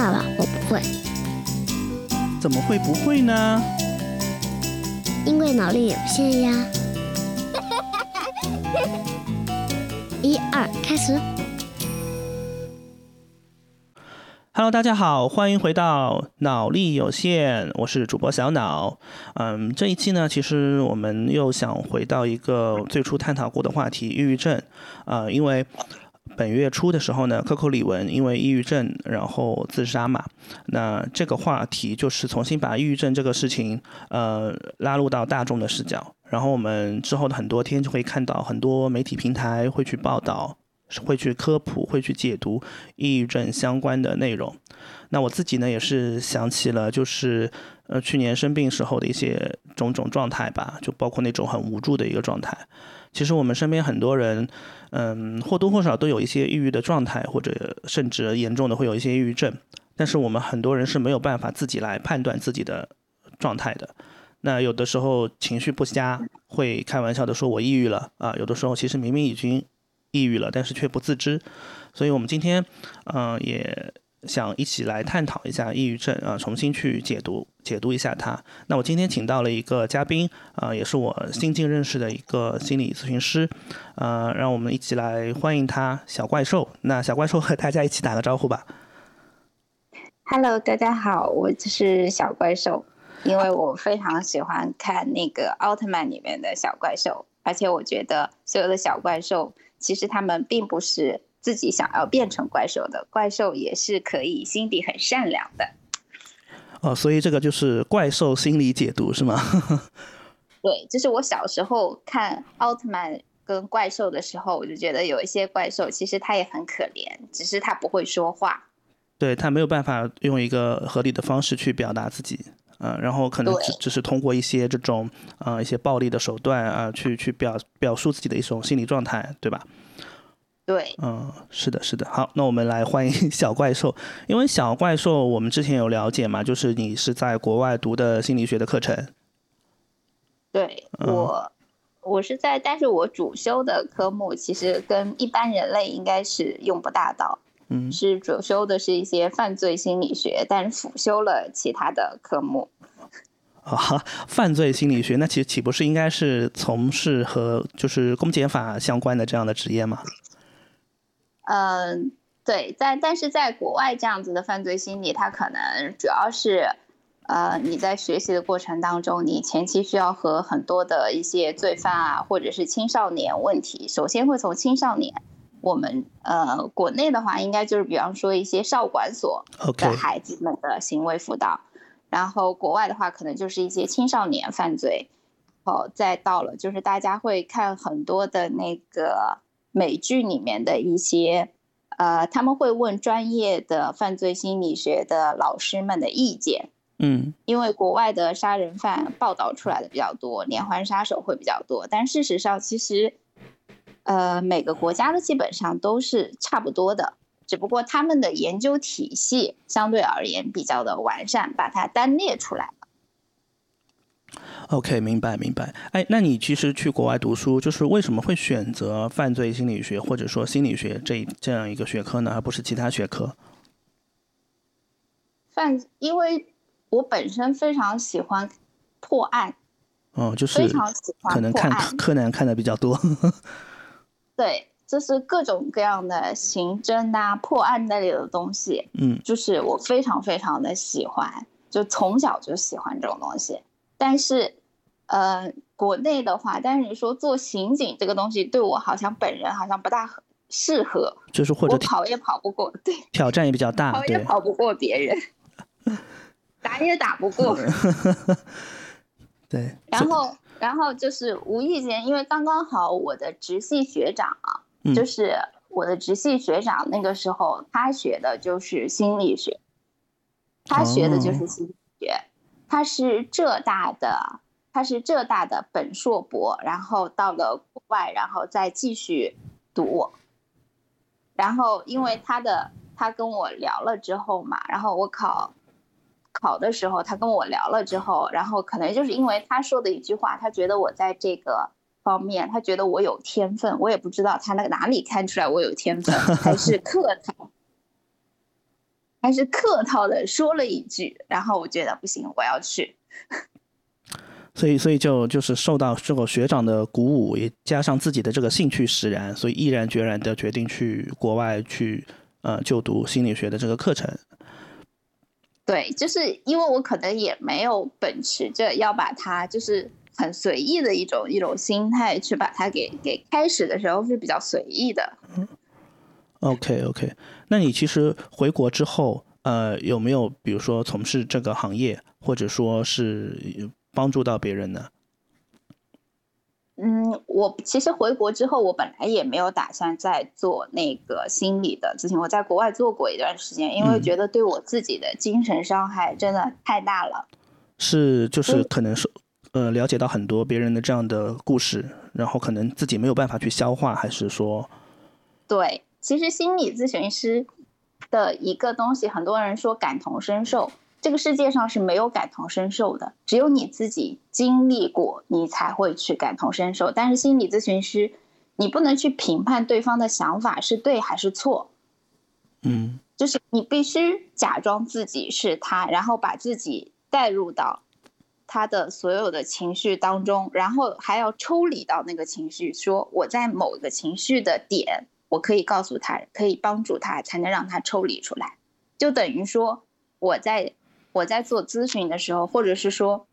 爸爸，我不会，怎么会不会呢？因为脑力有限呀。一二，开始。Hello，大家好，欢迎回到脑力有限，我是主播小脑。嗯，这一期呢，其实我们又想回到一个最初探讨过的话题——抑郁症。呃，因为本月初的时候呢，Coco 李玟因为抑郁症然后自杀嘛。那这个话题就是重新把抑郁症这个事情，呃，拉入到大众的视角。然后我们之后的很多天就会看到很多媒体平台会去报道。会去科普，会去解读抑郁症相关的内容。那我自己呢，也是想起了，就是呃去年生病时候的一些种种状态吧，就包括那种很无助的一个状态。其实我们身边很多人，嗯，或多或少都有一些抑郁的状态，或者甚至严重的会有一些抑郁症。但是我们很多人是没有办法自己来判断自己的状态的。那有的时候情绪不佳，会开玩笑的说我抑郁了啊。有的时候其实明明已经。抑郁了，但是却不自知，所以我们今天，嗯、也想一起来探讨一下抑郁症啊、重新去解读解读一下它。那我今天请到了一个嘉宾啊、也是我新近认识的一个心理咨询师，呃，让我们一起来欢迎他，小怪兽。那小怪兽和大家一起打个招呼吧。Hello，大家好，我就是小怪兽，因为我非常喜欢看那个奥特曼里面的小怪兽，而且我觉得所有的小怪兽。其实他们并不是自己想要变成怪兽的，怪兽也是可以心底很善良的。哦，所以这个就是怪兽心理解读是吗？对，就是我小时候看奥特曼跟怪兽的时候，我就觉得有一些怪兽其实他也很可怜，只是他不会说话。对他没有办法用一个合理的方式去表达自己。呃，然后可能只只是通过一些这种呃一些暴力的手段啊、呃，去去表表述自己的一种心理状态，对吧？对，嗯，是的，是的。好，那我们来欢迎小怪兽，因为小怪兽我们之前有了解嘛，就是你是在国外读的心理学的课程。对我，嗯、我是在，但是我主修的科目其实跟一般人类应该是用不大到。嗯，是主修的是一些犯罪心理学，但是辅修了其他的科目。啊，犯罪心理学那其实岂不是应该是从事和就是公检法相关的这样的职业吗？嗯，对，在但是在国外这样子的犯罪心理，它可能主要是呃你在学习的过程当中，你前期需要和很多的一些罪犯啊，或者是青少年问题，首先会从青少年。我们呃，国内的话，应该就是比方说一些少管所的孩子们的行为辅导.然后国外的话，可能就是一些青少年犯罪，哦，再到了就是大家会看很多的那个美剧里面的一些，呃，他们会问专业的犯罪心理学的老师们的意见，嗯，因为国外的杀人犯报道出来的比较多，连环杀手会比较多，但事实上其实。呃，每个国家的基本上都是差不多的，只不过他们的研究体系相对而言比较的完善，把它单列出来了。OK，明白明白。哎，那你其实去国外读书，就是为什么会选择犯罪心理学或者说心理学这这样一个学科呢，而不是其他学科？犯，因为我本身非常喜欢破案，哦，就是非常喜欢可能看柯南看的比较多。对，就是各种各样的刑侦啊、破案那里的东西，嗯，就是我非常非常的喜欢，就从小就喜欢这种东西。但是，呃，国内的话，但是你说做刑警这个东西，对我好像本人好像不大适合，就是或者我跑也跑不过，对，挑战也比较大，跑也跑不过别人，打也打不过，对，然后。然后就是无意间，因为刚刚好我的直系学长啊，嗯、就是我的直系学长，那个时候他学的就是心理学，他学的就是心理学，哦、他是浙大的，他是浙大的本硕博，然后到了国外，然后再继续读，然后因为他的他跟我聊了之后嘛，然后我考。考的时候，他跟我聊了之后，然后可能就是因为他说的一句话，他觉得我在这个方面，他觉得我有天分，我也不知道他那个哪里看出来我有天分，还是课堂，还还是客套的说了一句，然后我觉得不行，我要去。所以，所以就就是受到这个学长的鼓舞，也加上自己的这个兴趣使然，所以毅然决然的决定去国外去呃就读心理学的这个课程。对，就是因为我可能也没有秉持着要把它就是很随意的一种一种心态去把它给给开始的时候是比较随意的。嗯 OK OK，那你其实回国之后，呃，有没有比如说从事这个行业，或者说是？帮助到别人呢？嗯，我其实回国之后，我本来也没有打算再做那个心理的咨询。我在国外做过一段时间，因为觉得对我自己的精神伤害真的太大了。是，就是可能是呃，了解到很多别人的这样的故事，然后可能自己没有办法去消化，还是说？对，其实心理咨询师的一个东西，很多人说感同身受。这个世界上是没有感同身受的，只有你自己经历过，你才会去感同身受。但是心理咨询师，你不能去评判对方的想法是对还是错，嗯，就是你必须假装自己是他，然后把自己带入到他的所有的情绪当中，然后还要抽离到那个情绪，说我在某一个情绪的点，我可以告诉他，可以帮助他，才能让他抽离出来，就等于说我在。我在做咨询的时候，或者是说，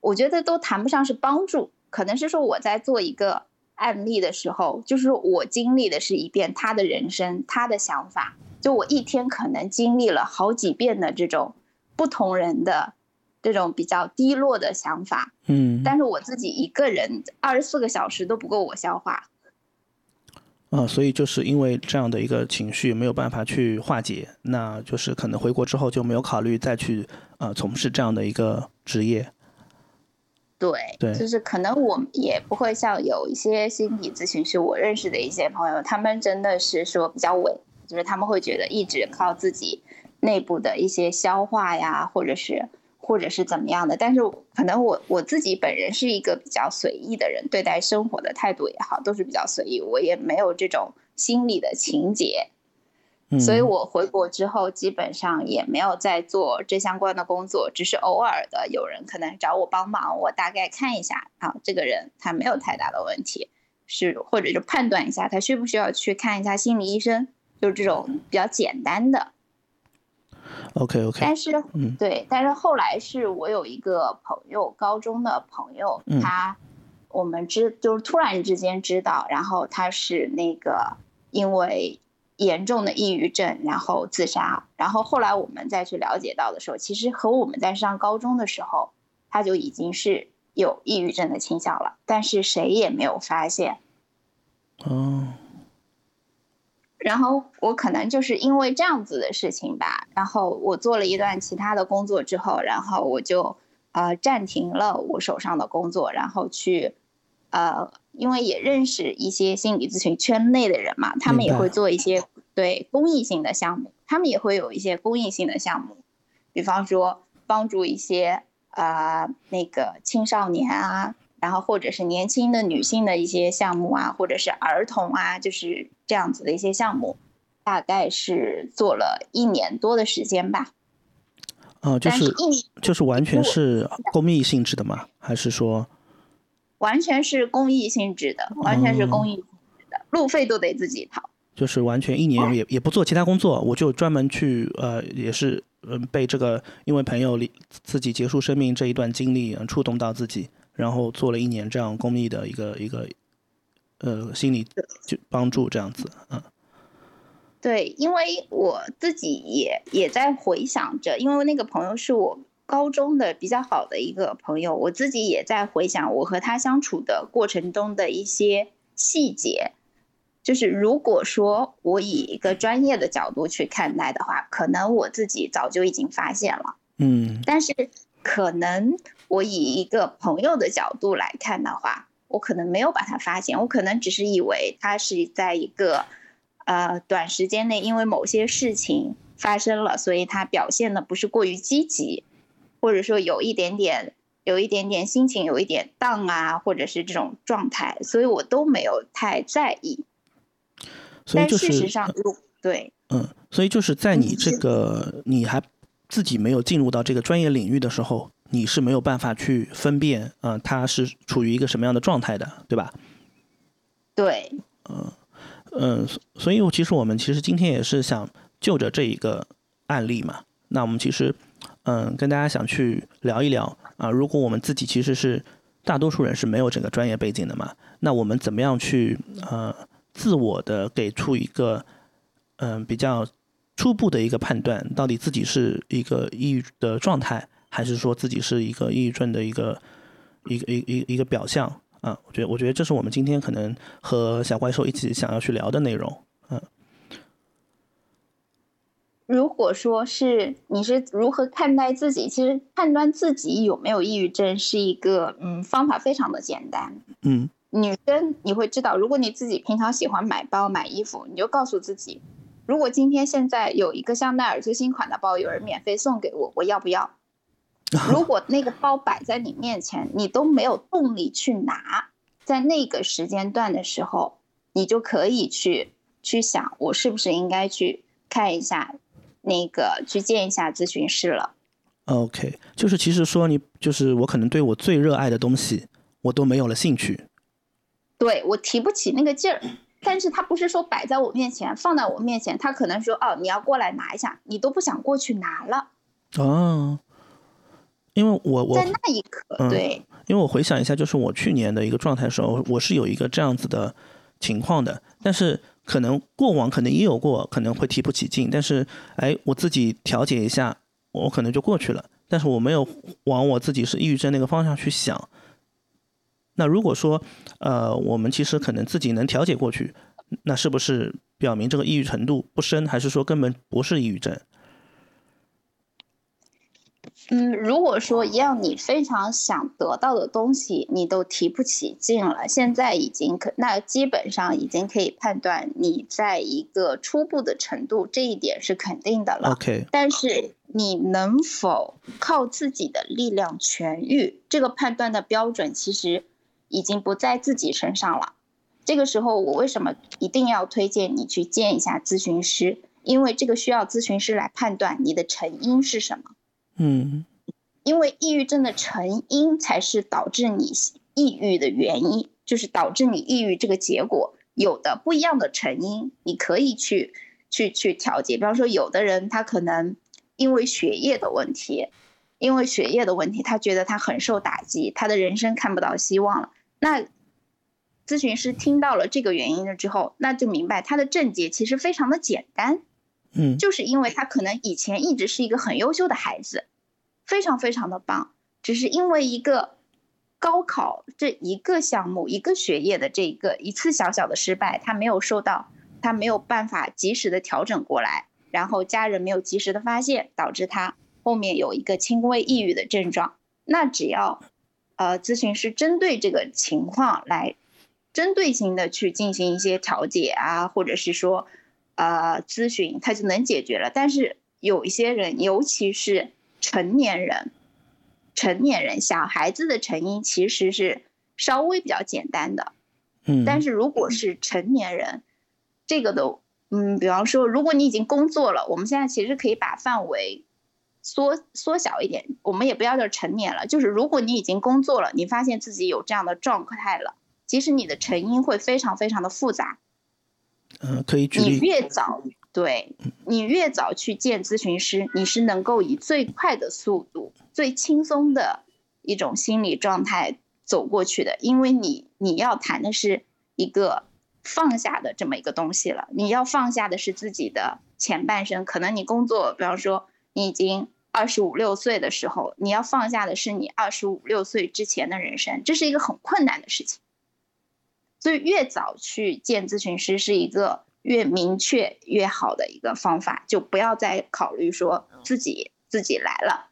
我觉得都谈不上是帮助，可能是说我在做一个案例的时候，就是我经历的是一遍他的人生，他的想法，就我一天可能经历了好几遍的这种不同人的这种比较低落的想法，嗯，但是我自己一个人二十四个小时都不够我消化。啊，所以就是因为这样的一个情绪没有办法去化解，那就是可能回国之后就没有考虑再去呃从事这样的一个职业。对，对，就是可能我也不会像有一些心理咨询师，我认识的一些朋友，他们真的是说比较稳，就是他们会觉得一直靠自己内部的一些消化呀，或者是。或者是怎么样的，但是可能我我自己本人是一个比较随意的人，对待生活的态度也好，都是比较随意。我也没有这种心理的情节，所以我回国之后基本上也没有再做这相关的工作，只是偶尔的有人可能找我帮忙，我大概看一下啊，这个人他没有太大的问题，是或者就判断一下他需不需要去看一下心理医生，就是这种比较简单的。OK OK，但是，嗯，对，但是后来是我有一个朋友，高中的朋友，他，我们知就是突然之间知道，然后他是那个因为严重的抑郁症，然后自杀，然后后来我们再去了解到的时候，其实和我们在上高中的时候，他就已经是有抑郁症的倾向了，但是谁也没有发现。哦。然后我可能就是因为这样子的事情吧，然后我做了一段其他的工作之后，然后我就呃暂停了我手上的工作，然后去呃，因为也认识一些心理咨询圈内的人嘛，他们也会做一些对公益性的项目，他们也会有一些公益性的项目，比方说帮助一些呃那个青少年啊。然后或者是年轻的女性的一些项目啊，或者是儿童啊，就是这样子的一些项目，大概是做了一年多的时间吧。哦，就是就是完全是公益性质的吗？还是说？完全是公益性质的，完全是公益性质的，路费都得自己掏。就是完全一年也也不做其他工作，我就专门去呃，也是嗯被这个因为朋友里自己结束生命这一段经历触动到自己。然后做了一年这样公益的一个一个，呃，心理就帮助这样子，嗯，对，因为我自己也也在回想着，因为那个朋友是我高中的比较好的一个朋友，我自己也在回想我和他相处的过程中的一些细节，就是如果说我以一个专业的角度去看待的话，可能我自己早就已经发现了，嗯，但是。可能我以一个朋友的角度来看的话，我可能没有把他发现，我可能只是以为他是在一个呃短时间内因为某些事情发生了，所以他表现的不是过于积极，或者说有一点点有一点点心情有一点荡啊，或者是这种状态，所以我都没有太在意。但事实上，对。嗯，所以就是在你这个你还自己没有进入到这个专业领域的时候，你是没有办法去分辨，嗯，他是处于一个什么样的状态的，对吧？对，嗯嗯，所以其实我们其实今天也是想就着这一个案例嘛，那我们其实嗯跟大家想去聊一聊啊，如果我们自己其实是大多数人是没有这个专业背景的嘛，那我们怎么样去呃自我的给出一个嗯比较初步的一个判断，到底自己是一个抑郁的状态，还是说自己是一个抑郁症的一个一个一一一个表象？啊，我觉得，我觉得这是我们今天可能和小怪兽一起想要去聊的内容。嗯，如果说是你是如何看待自己，其实判断自己有没有抑郁症是一个嗯方法非常的简单。嗯，女生你会知道，如果你自己平常喜欢买包买衣服，你就告诉自己，如果今天现在有一个香奈儿最新款的包，有人免费送给我，我要不要？如果那个包摆在你面前，你都没有动力去拿，在那个时间段的时候，你就可以去去想，我是不是应该去看一下，那个去见一下咨询师了。OK，就是其实说你就是我可能对我最热爱的东西，我都没有了兴趣。对我提不起那个劲儿，但是他不是说摆在我面前，放在我面前，他可能说哦，你要过来拿一下，你都不想过去拿了。哦。因为我我在那一刻，对，因为我回想一下，就是我去年的一个状态时候，我是有一个这样子的情况的，但是可能过往可能也有过，可能会提不起劲，但是哎，我自己调节一下，我可能就过去了，但是我没有往我自己是抑郁症那个方向去想。那如果说呃，我们其实可能自己能调节过去，那是不是表明这个抑郁程度不深，还是说根本不是抑郁症？嗯，如果说一样你非常想得到的东西，你都提不起劲了，现在已经可，那基本上已经可以判断你在一个初步的程度，这一点是肯定的了。OK，但是你能否靠自己的力量痊愈，这个判断的标准其实已经不在自己身上了。这个时候，我为什么一定要推荐你去见一下咨询师？因为这个需要咨询师来判断你的成因是什么。嗯，因为抑郁症的成因才是导致你抑郁的原因，就是导致你抑郁这个结果有的不一样的成因，你可以去去去调节。比方说，有的人他可能因为学业的问题，因为学业的问题，他觉得他很受打击，他的人生看不到希望了。那咨询师听到了这个原因了之后，那就明白他的症结其实非常的简单。嗯，就是因为他可能以前一直是一个很优秀的孩子，非常非常的棒，只是因为一个高考这一个项目一个学业的这个一次小小的失败，他没有受到，他没有办法及时的调整过来，然后家人没有及时的发现，导致他后面有一个轻微抑郁的症状。那只要，呃，咨询师针对这个情况来，针对性的去进行一些调解啊，或者是说。呃，咨询他就能解决了。但是有一些人，尤其是成年人，成年人小孩子的成因其实是稍微比较简单的。嗯，但是如果是成年人，这个都，嗯，比方说，如果你已经工作了，我们现在其实可以把范围缩缩小一点，我们也不要叫成年了，就是如果你已经工作了，你发现自己有这样的状态了，其实你的成因会非常非常的复杂。嗯，可以举例。你越早，对你越早去见咨询师，你是能够以最快的速度、最轻松的一种心理状态走过去的。因为你你要谈的是一个放下的这么一个东西了，你要放下的是自己的前半生。可能你工作，比方说你已经二十五六岁的时候，你要放下的是你二十五六岁之前的人生，这是一个很困难的事情。所以越早去见咨询师是一个越明确越好的一个方法，就不要再考虑说自己自己来了。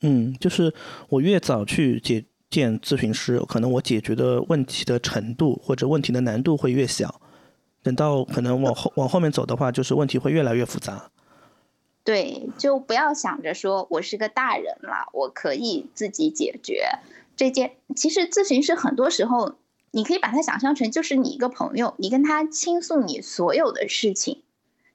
嗯，就是我越早去解见咨询师，可能我解决的问题的程度或者问题的难度会越小。等到可能往后往后面走的话，就是问题会越来越复杂。对，就不要想着说我是个大人了，我可以自己解决这件。其实咨询师很多时候。你可以把它想象成就是你一个朋友，你跟他倾诉你所有的事情，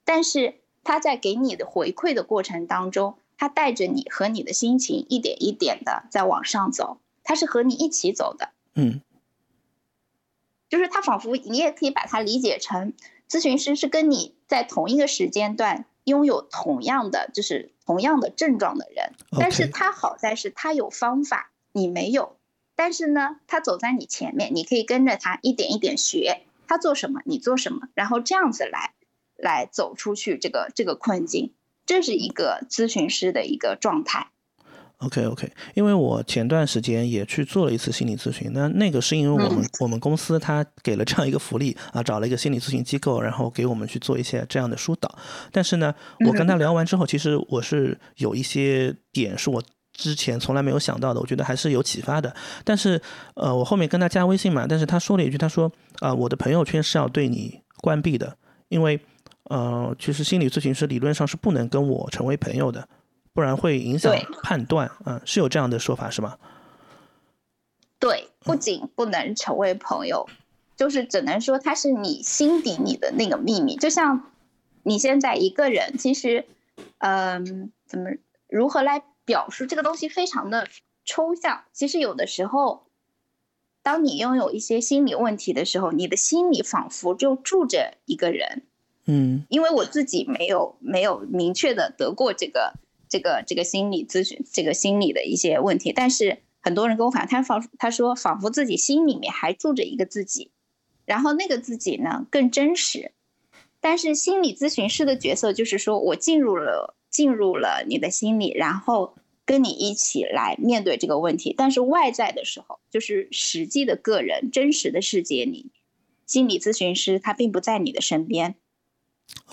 但是他在给你的回馈的过程当中，他带着你和你的心情一点一点的在往上走，他是和你一起走的。嗯就是他仿佛你也可以把它理解成，咨询师是跟你在同一个时间段拥有同样的就是同样的症状的人，但是他好在是他有方法，你没有，但是呢，他走在你前面，你可以跟着他一点一点学，他做什么你做什么，然后这样子来来走出去这个这个困境，这是一个咨询师的一个状态。OK OK，因为我前段时间也去做了一次心理咨询，那那个是因为我们、我们公司它给了这样一个福利啊，找了一个心理咨询机构，然后给我们去做一些这样的疏导。但是呢，我跟他聊完之后，其实我是有一些点是我之前从来没有想到的，我觉得还是有启发的。但是呃，我后面跟他加微信嘛，但是他说了一句，他说啊、我的朋友圈是要对你关闭的，因为呃，其实心理咨询师理论上是不能跟我成为朋友的。不然会影响判断，嗯，是有这样的说法是吗？对，不仅不能成为朋友，就是只能说他是你心底里的那个秘密。就像你现在一个人，其实，嗯、怎么如何来表述这个东西非常的抽象。其实有的时候，当你拥有一些心理问题的时候，你的心里仿佛就住着一个人。嗯因为我自己没有没有明确的得过这个这个这个心理咨询这个心理的一些问题，但是很多人跟我反映，他仿他说仿佛自己心里面还住着一个自己，然后那个自己呢更真实。但是心理咨询师的角色就是说我进入了进入了你的心里，然后跟你一起来面对这个问题。但是外在的时候，就是实际的个人真实的世界里，心理咨询师他并不在你的身边。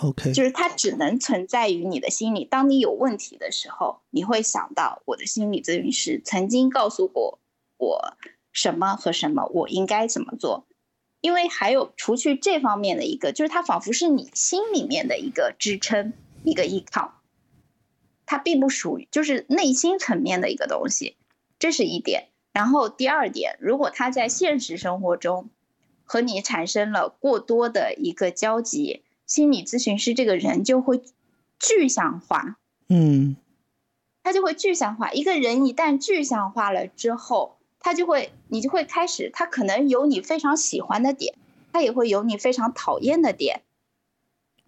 ，OK，就是它只能存在于你的心里。当你有问题的时候，你会想到我的心理咨询师曾经告诉过我什么和什么，我应该怎么做。因为还有除去这方面的一个，就是它仿佛是你心里面的一个支撑，一个依靠，它并不属于就是内心层面的一个东西，这是一点。然后第二点，如果他在现实生活中和你产生了过多的一个交集，心理咨询师这个人就会具象化，嗯他就会具象化。一个人一旦具象化了之后，他就会，你就会开始，他可能有你非常喜欢的点，他也会有你非常讨厌的点。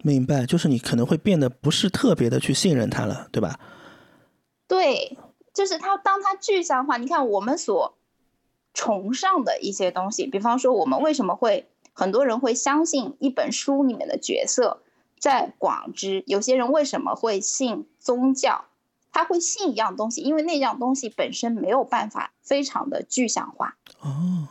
明白，就是你可能会变得不是特别的去信任他了，对吧？对，就是他当他具象化，你看我们所崇尚的一些东西，比方说我们为什么会很多人会相信一本书里面的角色，在广之，有些人为什么会信宗教？他会信一样东西，因为那样东西本身没有办法非常的具象化，哦，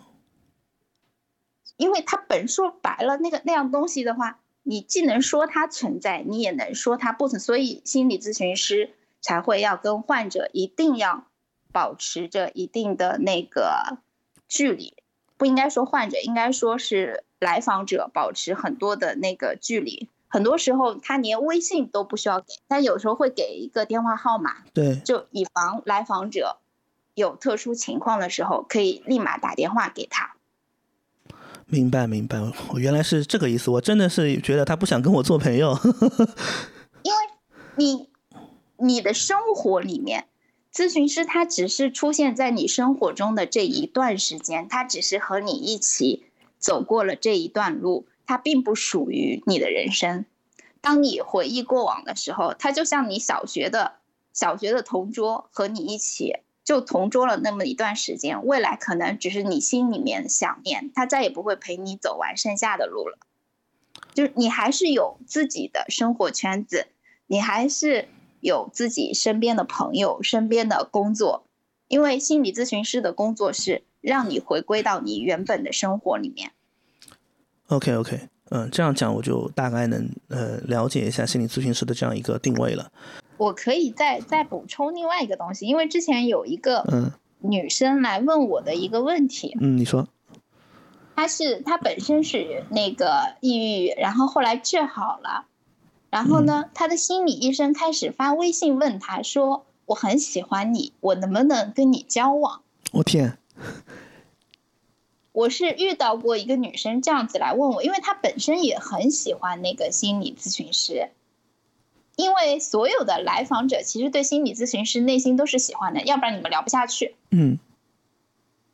因为他本说白了，那个那样东西的话，你既能说它存在，你也能说它不存在，所以心理咨询师才会要跟患者一定要保持着一定的那个距离，不应该说患者，应该说是来访者保持很多的那个距离。很多时候他连微信都不需要给，但有时候会给一个电话号码，对，就以防来访者有特殊情况的时候，可以立马打电话给他。明白明白，我原来是这个意思，我真的是觉得他不想跟我做朋友。因为你你的生活里面，咨询师他只是出现在你生活中的这一段时间，他只是和你一起走过了这一段路，它并不属于你的人生。当你回忆过往的时候，他就像你小学的小学的同桌，和你一起就同桌了那么一段时间，未来可能只是你心里面想念，他再也不会陪你走完剩下的路了。就是你还是有自己的生活圈子，你还是有自己身边的朋友、身边的工作，因为心理咨询师的工作是让你回归到你原本的生活里面。OK OK，嗯，这样讲我就大概能呃了解一下心理咨询师的这样一个定位了。我可以再再补充另外一个东西，因为之前有一个嗯女生来问我的一个问题，嗯，你说，她是她本身是那个抑郁，然后后来治好了，然后呢，她的心理医生开始发微信问她说：“我很喜欢你，我能不能跟你交往？”我天，我是遇到过一个女生这样子来问我，因为她本身也很喜欢那个心理咨询师，因为所有的来访者其实对心理咨询师内心都是喜欢的，要不然你们聊不下去。嗯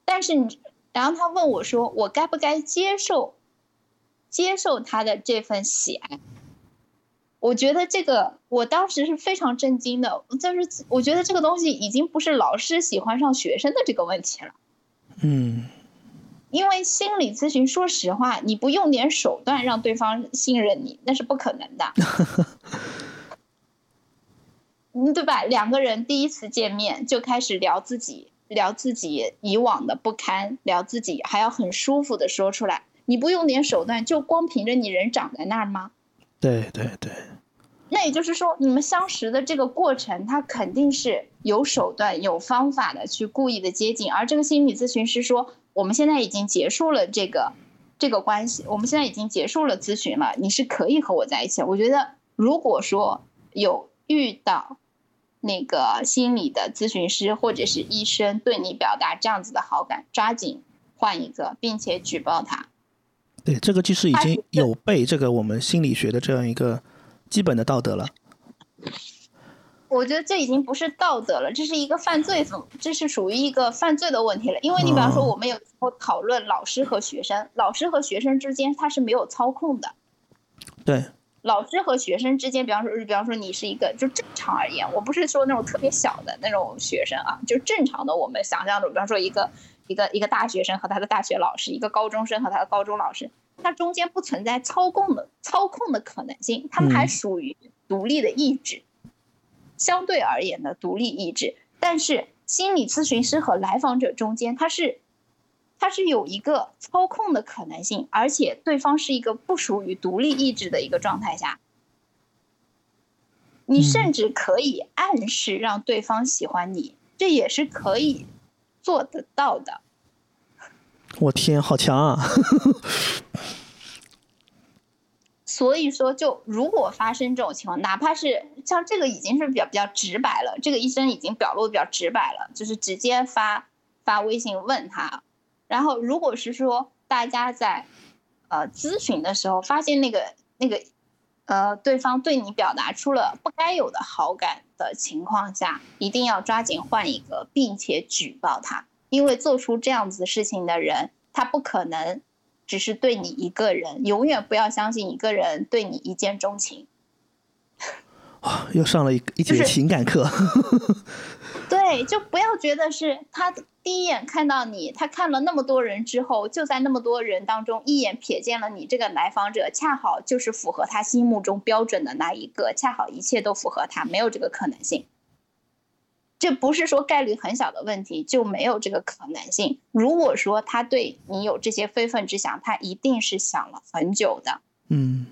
但是你，然后她问我说，我该不该接受接受他的这份喜爱？我觉得这个，我当时是非常震惊的，就是我觉得这个东西已经不是老师喜欢上学生的这个问题了。嗯因为心理咨询，说实话，你不用点手段让对方信任你，那是不可能的。嗯，对吧？两个人第一次见面就开始聊自己，聊自己以往的不堪，聊自己还要很舒服的说出来。你不用点手段，就光凭着你人长在那儿吗？对对对，那也就是说，你们相识的这个过程，他肯定是有手段、有方法的去故意的接近。而这个心理咨询师说，我们现在已经结束了这个这个关系，我们现在已经结束了咨询了，你是可以和我在一起。我觉得，如果说有遇到那个心理的咨询师或者是医生对你表达这样子的好感，抓紧换一个，并且举报他。对，这个其实已经有被这个我们心理学的这样一个基本的道德了。我觉得这已经不是道德了，这是一个犯罪分，这是属于一个犯罪的问题了。因为你比方说，哦我们有时候讨论老师和学生，老师和学生之间他是没有操控的。对，老师和学生之间，比方说，比方说你是一个，就正常而言，我不是说那种特别小的那种学生啊，就正常的我们想象中，比方说一个一个一个大学生和他的大学老师，一个高中生和他的高中老师，它中间不存在操控的操控的可能性，他们还嗯属于独立的意志，相对而言的独立意志。但是心理咨询师和来访者中间，他是它是有一个操控的可能性，而且对方是一个不属于独立意志的一个状态下，你甚至可以暗示让对方喜欢你，这也是可以做得到的。我天，好强啊！所以说，就如果发生这种情况，哪怕是像这个已经是比较比较直白了，这个医生已经表露的比较直白了，就是直接发发微信问他。然后，如果是说大家在呃咨询的时候发现那个那个呃对方对你表达出了不该有的好感的情况下，一定要抓紧换一个，并且举报他，因为做出这样子事情的人，他不可能只是对你一个人，永远不要相信一个人对你一见钟情。又上了一一节情感课。对，就不要觉得是他第一眼看到你，他看了那么多人之后，就在那么多人当中一眼瞥见了你这个来访者，恰好就是符合他心目中标准的那一个，恰好一切都符合他，没有这个可能性。这不是说概率很小的问题就没有这个可能性。如果说他对你有这些非分之想，他一定是想了很久的。嗯，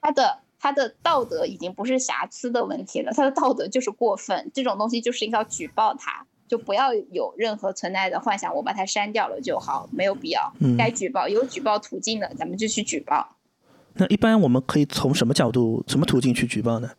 他的他的道德已经不是瑕疵的问题了，他的道德就是过分，这种东西就是要举报他，就不要有任何存在的幻想，我把它删掉了就好，没有必要嗯。该举报有举报途径的，咱们就去举报。那一般我们可以从什么角度、什么途径去举报呢？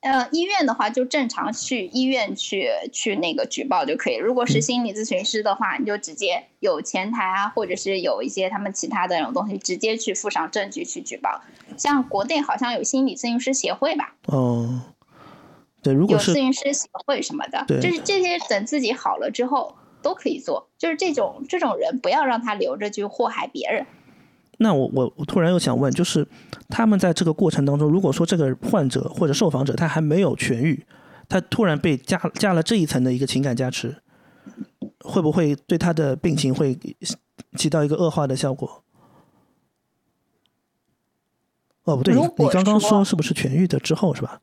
呃，医院的话就正常去医院去去那个举报就可以。如果是心理咨询师的话，你就直接有前台啊，或者是有一些他们其他的那种东西，直接去附上证据去举报。像国内好像有心理咨询师协会吧，哦，对，如果有咨询师协会什么的，就是这些等自己好了之后都可以做。就是这种这种人，不要让他留着去祸害别人。那我我我突然又想问，就是他们在这个过程当中，如果说这个患者或者受访者他还没有痊愈，他突然被加加了这一层的一个情感加持，会不会对他的病情会起到一个恶化的效果？哦，不对，你你刚刚说说是不是痊愈的之后是吧？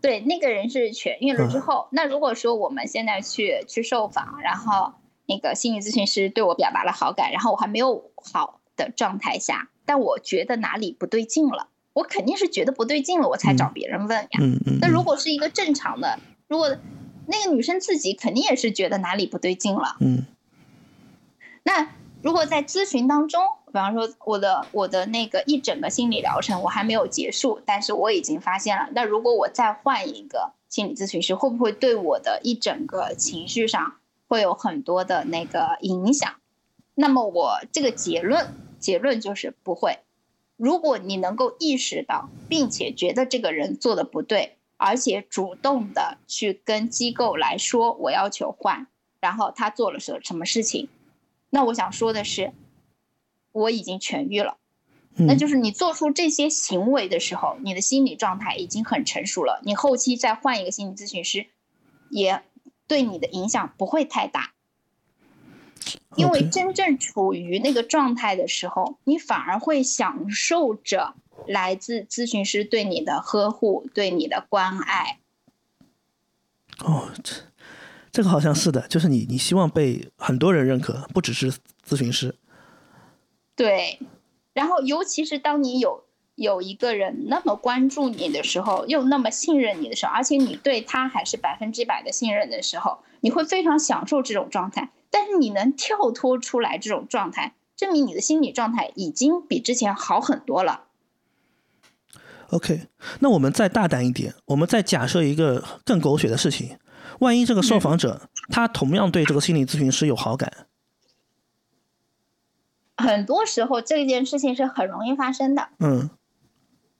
对，那个人是痊愈了嗯之后，那如果说我们现在去去受访，然后那个心理咨询师对我表达了好感，然后我还没有好的状态下，但我觉得哪里不对劲了，我肯定是觉得不对劲了，我才找嗯别人问呀。嗯嗯。那如嗯果是一个正常的，如果那个女生自己肯定也是觉得哪里不对劲了，嗯那如果在咨询当中，比方说我的我的那个一整个心理疗程我还没有结束，但是我已经发现了，那如果我再换一个心理咨询师，会不会对我的一整个情绪上会有很多的那个影响？那么我这个结论结论就是不会，如果你能够意识到，并且觉得这个人做的不对，而且主动的去跟机构来说我要求换，然后他做了什什么事情，那我想说的是，我已经痊愈了。那就是你做出这些行为的时候，你的心理状态已经很成熟了。你后期再换一个心理咨询师，也对你的影响不会太大。因为真正处于那个状态的时候，你反而会享受着来自咨询师对你的呵护、对你的关爱。哦，这这个好像是的，就是你你希望被很多人认可，不只是咨询师。对。然后，尤其是当你有有一个人那么关注你的时候，又那么信任你的时候，而且你对他还是百分之百的信任的时候，你会非常享受这种状态。但是你能跳脱出来这种状态，证明你的心理状态已经比之前好很多了。OK，那我们再大胆一点，我们再假设一个更狗血的事情：万一这个受访者他同样对这个心理咨询师有好感？很多时候这件事情是很容易发生的。嗯，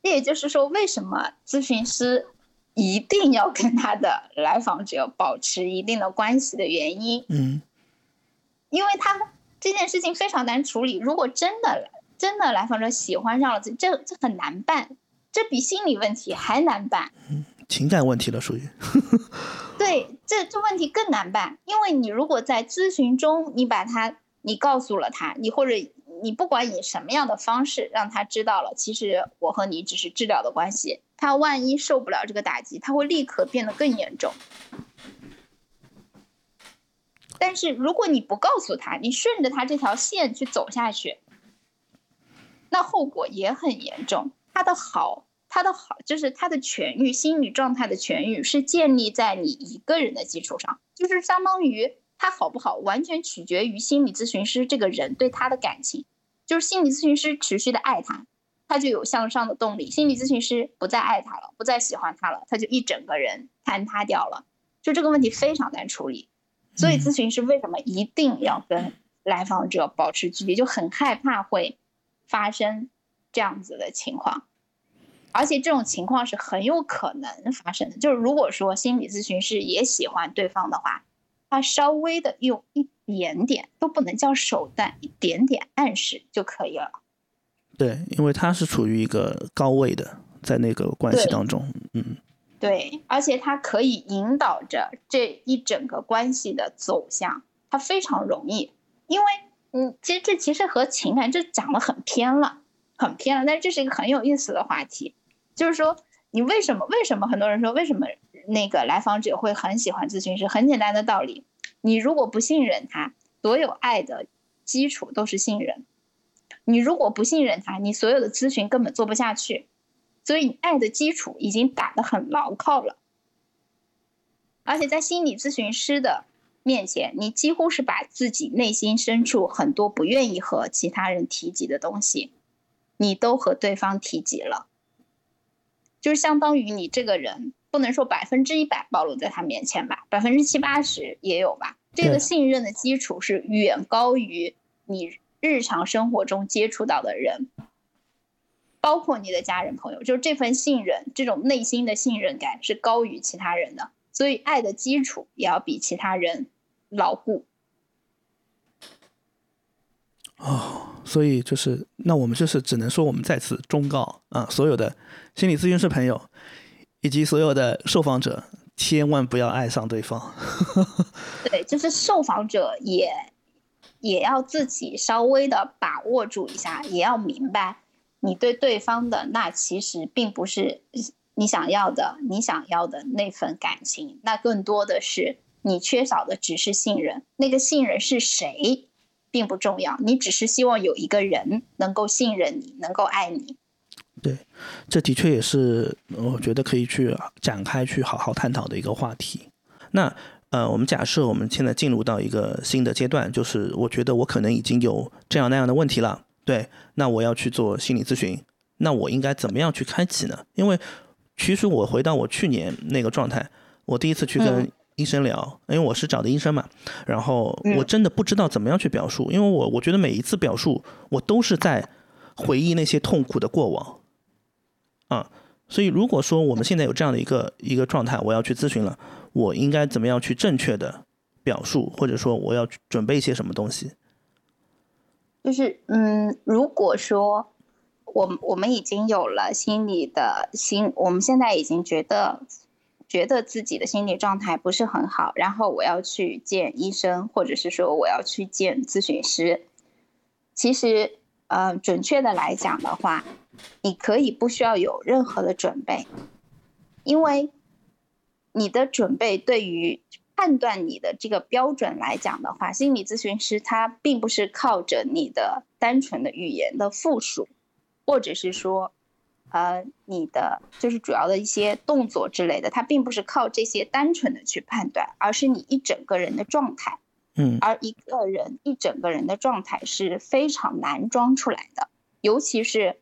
这也就是说，为什么咨询师一定要跟他的来访者保持一定的关系的原因。嗯，因为他这件事情非常难处理。如果真的真的来访者喜欢上了这这这很难办，这比心理问题还难办。嗯，情感问题了，属于。对，这这问题更难办，因为你如果在咨询中，你把他。你告诉了他，你或者你不管以什么样的方式让他知道了，其实我和你只是治疗的关系。他万一受不了这个打击，他会立刻变得更严重。但是如果你不告诉他，你顺着他这条线去走下去，那后果也很严重。他的好，他的好就是他的痊愈，心理状态的痊愈是建立在你一个人的基础上，就是相当于。他好不好，完全取决于心理咨询师这个人对他的感情。就是心理咨询师持续的爱他，他就有向上的动力；心理咨询师不再爱他了，不再喜欢他了，他就一整个人坍塌掉了。就这个问题非常难处理，所以咨询师为什么一定要跟来访者保持距离？就很害怕会发生这样子的情况，而且这种情况是很有可能发生的。就是如果说心理咨询师也喜欢对方的话。他稍微的用一点点都不能叫手段，一点点暗示就可以了。对，因为他是处于一个高位的，在那个关系当中，嗯，对，而且它可以引导着这一整个关系的走向，它非常容易。因为，嗯，其实这其实和情感这讲的很偏了，很偏了。但是这是一个很有意思的话题，就是说，你为什么？为什么很多人说为什么？那个来访者会很喜欢咨询师，很简单的道理。你如果不信任他，所有爱的基础都是信任。你如果不信任他，你所有的咨询根本做不下去。所以，爱的基础已经打得很牢靠了。而且，在心理咨询师的面前，你几乎是把自己内心深处很多不愿意和其他人提及的东西，你都和对方提及了，就是相当于你这个人。不能说百分之一百暴露在他面前吧，百分之七八十也有吧。这个信任的基础是远高于你日常生活中接触到的人，包括你的家人朋友，就是这份信任，这种内心的信任感是高于其他人的。所以爱的基础也要比其他人牢固。哦，所以就是那我们就是只能说我们在此忠告啊，所有的心理咨询师朋友。以及所有的受访者，千万不要爱上对方。对，就是受访者也也要自己稍微的把握住一下，也要明白，你对对方的那其实并不是你想要的，你想要的那份感情，那更多的是你缺少的只是信任。那个信任是谁，并不重要，你只是希望有一个人能够信任你，能够爱你。对，这的确也是我觉得可以去展开去好好探讨的一个话题。那呃，我们假设我们现在进入到一个新的阶段，就是我觉得我可能已经有这样那样的问题了。对，那我要去做心理咨询，那我应该怎么样去开启呢？因为其实我回到我去年那个状态，我第一次去跟医生聊，因为我是找的医生嘛，然后我真的不知道怎么样去表述，因为我我觉得每一次表述我都是在。回忆那些痛苦的过往。啊，所以如果说我们现在有这样的一个一个状态，我要去咨询了，我应该怎么样去正确的表述，或者说我要准备一些什么东西？就是嗯，如果说我我们已经有了心理的心，我们现在已经觉得觉得自己的心理状态不是很好，然后我要去见医生，或者是说我要去见咨询师。其实，呃，准确的来讲的话，你可以不需要有任何的准备，因为你的准备对于。判断你的这个标准来讲的话，心理咨询师他并不是靠着你的单纯的语言的复述，或者是说，呃，你的就是主要的一些动作之类的，他并不是靠这些单纯的去判断，而是你一整个人的状态。嗯，而一个人一整个人的状态是非常难装出来的，尤其是。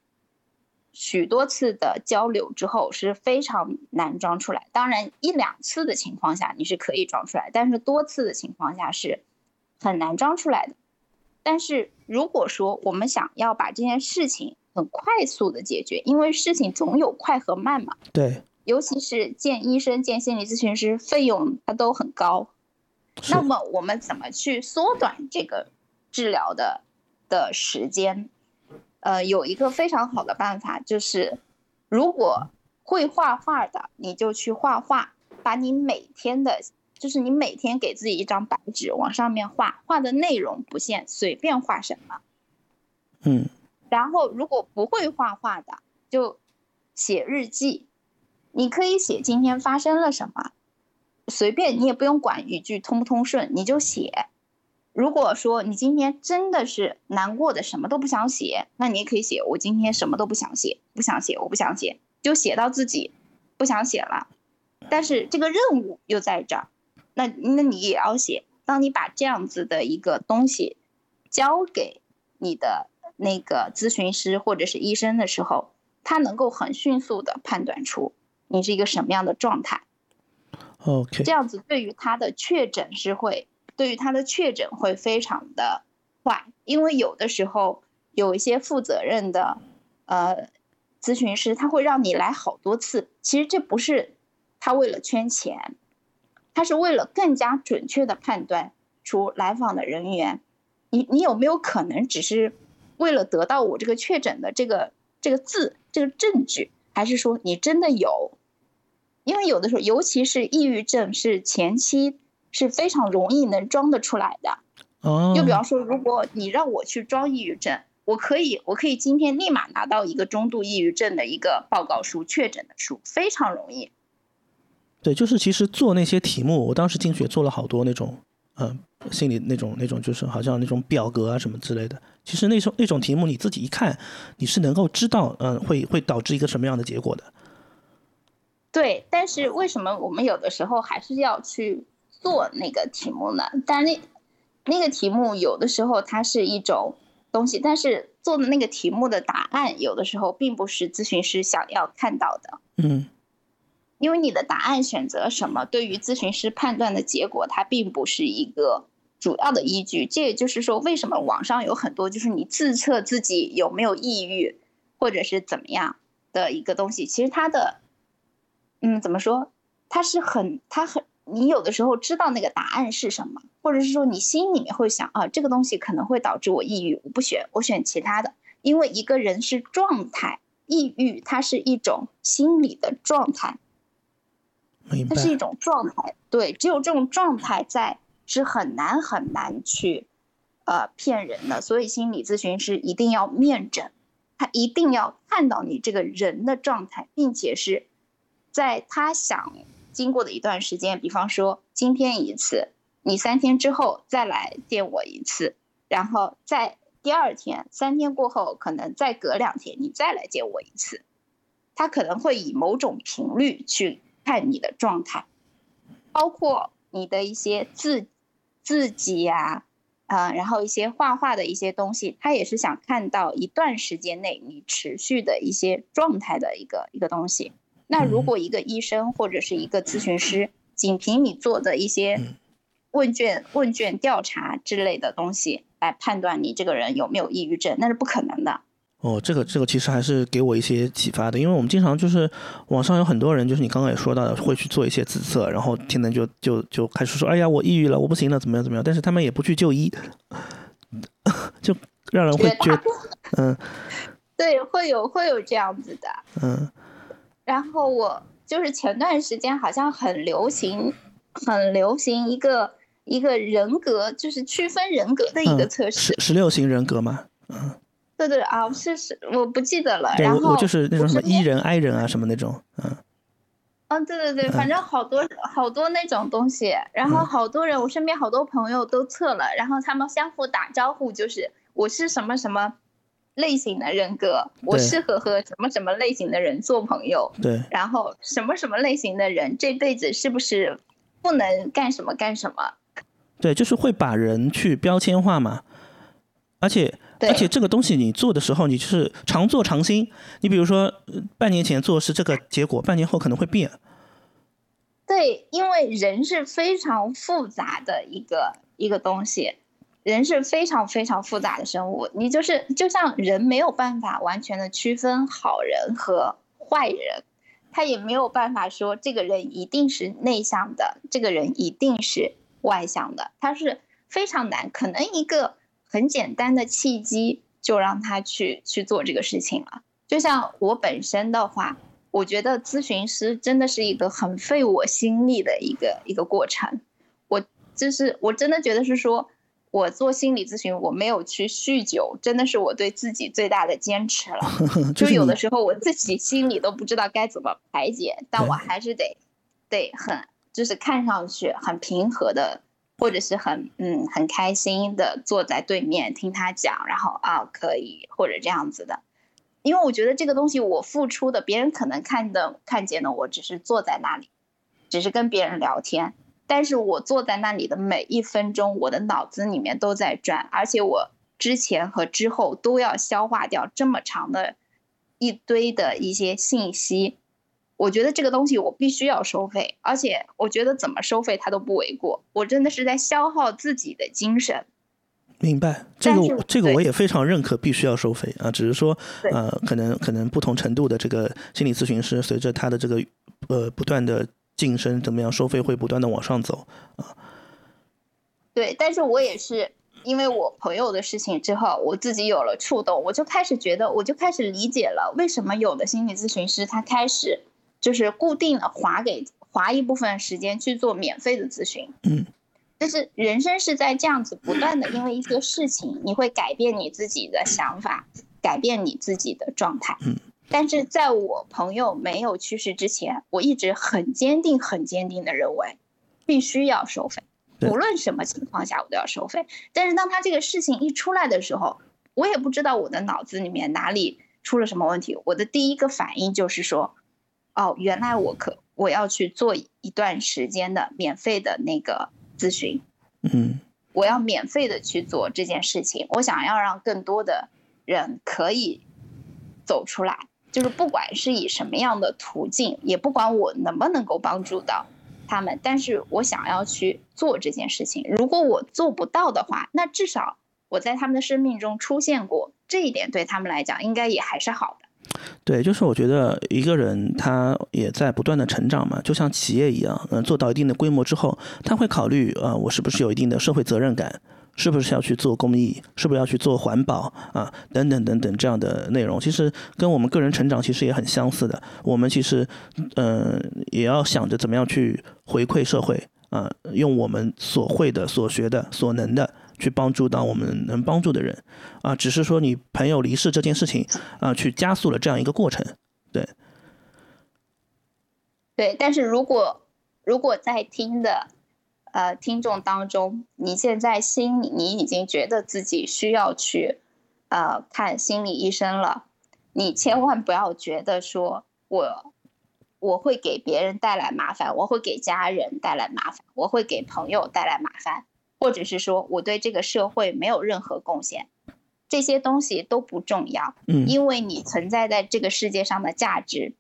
许多次的交流之后是非常难装出来。当然，一两次的情况下你是可以装出来，但是多次的情况下是很难装出来的。但是如果说我们想要把这件事情很快速的解决，因为事情总有快和慢嘛。对。尤其是见医生、见心理咨询师，费用它都很高。那么我们怎么去缩短这个治疗的的时间？呃，有一个非常好的办法，就是如果会画画的，你就去画画，把你每天的，就是你每天给自己一张白纸，往上面画画的内容不限，随便画什么。嗯。然后，如果不会画画的，就写日记，你可以写今天发生了什么，随便，你也不用管语句通不通顺，你就写。如果说你今天真的是难过的，什么都不想写，那你也可以写我今天什么都不想写，不想写，我不想写，就写到自己不想写了。但是这个任务又在这儿，那那你也要写。当你把这样子的一个东西交给你的那个咨询师或者是医生的时候，他能够很迅速的判断出你是一个什么样的状态。OK，这样子对于他的确诊是会。对于他的确诊会非常的快，因为有的时候有一些负责任的呃咨询师，他会让你来好多次。其实这不是他为了圈钱，他是为了更加准确的判断出来访的人员。你你有没有可能只是为了得到我这个确诊的这个这个字这个证据，还是说你真的有？因为有的时候，尤其是抑郁症是前期。是非常容易能装得出来的，哦。就比方说，如果你让我去装抑郁症，我可以，我可以今天立马拿到一个中度抑郁症的一个报告书、确诊的书，非常容易。对，就是其实做那些题目，我当时进去也做了好多那种，嗯，心理那种那种，就是好像那种表格啊什么之类的。其实那种那种题目，你自己一看，你是能够知道，嗯，会会导致一个什么样的结果的。对，但是为什么我们有的时候还是要去？做那个题目呢？但那那个题目有的时候它是一种东西，但是做的那个题目的答案有的时候并不是咨询师想要看到的。嗯，因为你的答案选择什么，对于咨询师判断的结果，它并不是一个主要的依据。这也就是说，为什么网上有很多就是你自测自己有没有抑郁，或者是怎么样的一个东西，其实它的，嗯，怎么说？它是很，它很。你有的时候知道那个答案是什么，或者是说你心里面会想啊，这个东西可能会导致我抑郁，我不选，我选其他的。因为一个人是状态，抑郁它是一种心理的状态，它是一种状态。对，只有这种状态在，是很难很难去，呃，骗人的。所以心理咨询师一定要面诊，他一定要看到你这个人的状态，并且是在他想。经过的一段时间，比方说今天一次，你三天之后再来见我一次，然后在第二天，三天过后，可能再隔两天你再来见我一次，他可能会以某种频率去看你的状态，包括你的一些字字迹呀，啊，然后一些画画的一些东西，他也是想看到一段时间内你持续的一些状态的一个一个东西。那如果一个医生或者是一个咨询师，仅凭你做的一些问卷、问卷调查之类的东西来判断你这个人有没有抑郁症，那是不可能的。哦，这个这个其实还是给我一些启发的，因为我们经常就是网上有很多人，就是你刚刚也说到的，会去做一些自测，然后天天就就就开始说，哎呀，我抑郁了，我不行了，怎么样怎么样，但是他们也不去就医，就让人会觉得，嗯，对，会有会有这样子的，嗯，然后我就是前段时间好像很流行，很流行一个一个人格，就是区分人格的一个测试，十十六型人格嘛，嗯。对对啊，是是，我不记得了。然后我就是那种什么 E 人、I 人啊，什么那种，嗯。嗯，对对对，反正好多好多那种东西，然后好多人，我身边好多朋友都测了，然后他们相互打招呼，就是我是什么什么类型的人格，我适合和什么什么类型的人做朋友。对。然后什么什么类型的人这辈子是不是不能干什么干什么？对，就是会把人去标签化嘛，而且。而且这个东西你做的时候，你就是常做常新。你比如说，半年前做是这个结果，半年后可能会变。对，因为人是非常复杂的一个一个东西，人是非常非常复杂的生物。你就是就像人没有办法完全的区分好人和坏人，他也没有办法说这个人一定是内向的，这个人一定是外向的，他是非常难。可能一个。很简单的契机就让他去去做这个事情了。就像我本身的话，我觉得咨询师真的是一个很费我心力的一个一个过程。我就是我真的觉得是说，我做心理咨询，我没有去酗酒，真的是我对自己最大的坚持了。就有的时候我自己心里都不知道该怎么排解，但我还是得得很就是看上去很平和的。或者是很嗯很开心的坐在对面听他讲，然后啊可以或者这样子的，因为我觉得这个东西我付出的，别人可能看的看见的，我只是坐在那里，只是跟别人聊天，但是我坐在那里的每一分钟，我的脑子里面都在转，而且我之前和之后都要消化掉这么长的一堆的一些信息。我觉得这个东西我必须要收费，而且我觉得怎么收费它都不为过。我真的是在消耗自己的精神。明白，这个这个我也非常认可，必须要收费啊。只是说，呃，可能可能不同程度的这个心理咨询师，随着他的这个呃不断的晋升，怎么样收费会不断的往上走啊。对，但是我也是因为我朋友的事情之后，我自己有了触动，我就开始觉得，我就开始理解了为什么有的心理咨询师他开始。就是固定的划给划一部分时间去做免费的咨询，嗯，就是人生是在这样子不断的，因为一些事情你会改变你自己的想法，改变你自己的状态，嗯，但是在我朋友没有去世之前，我一直很坚定、很坚定的认为，必须要收费，无论什么情况下我都要收费。但是当他这个事情一出来的时候，我也不知道我的脑子里面哪里出了什么问题，我的第一个反应就是说。哦，原来我可我要去做一段时间的免费的那个咨询，嗯，我要免费的去做这件事情。我想要让更多的人可以走出来，就是不管是以什么样的途径，也不管我能不能够帮助到他们，但是我想要去做这件事情。如果我做不到的话，那至少我在他们的生命中出现过，这一点对他们来讲应该也还是好的。对，就是我觉得一个人他也在不断的成长嘛，就像企业一样，嗯，做到一定的规模之后，他会考虑，呃，我是不是有一定的社会责任感，是不是要去做公益，是不是要去做环保啊，等等等等这样的内容，其实跟我们个人成长其实也很相似的。我们其实，嗯，也要想着怎么样去回馈社会啊，用我们所会的、所学的、所能的。去帮助到我们能帮助的人，啊，只是说你朋友离世这件事情，啊，去加速了这样一个过程，对，对。但是如果如果在听的呃听众当中，你现在心里你已经觉得自己需要去呃看心理医生了，你千万不要觉得说我我会给别人带来麻烦，我会给家人带来麻烦，我会给朋友带来麻烦。或者是说我对这个社会没有任何贡献，这些东西都不重要。嗯，因为你存在在这个世界上的价值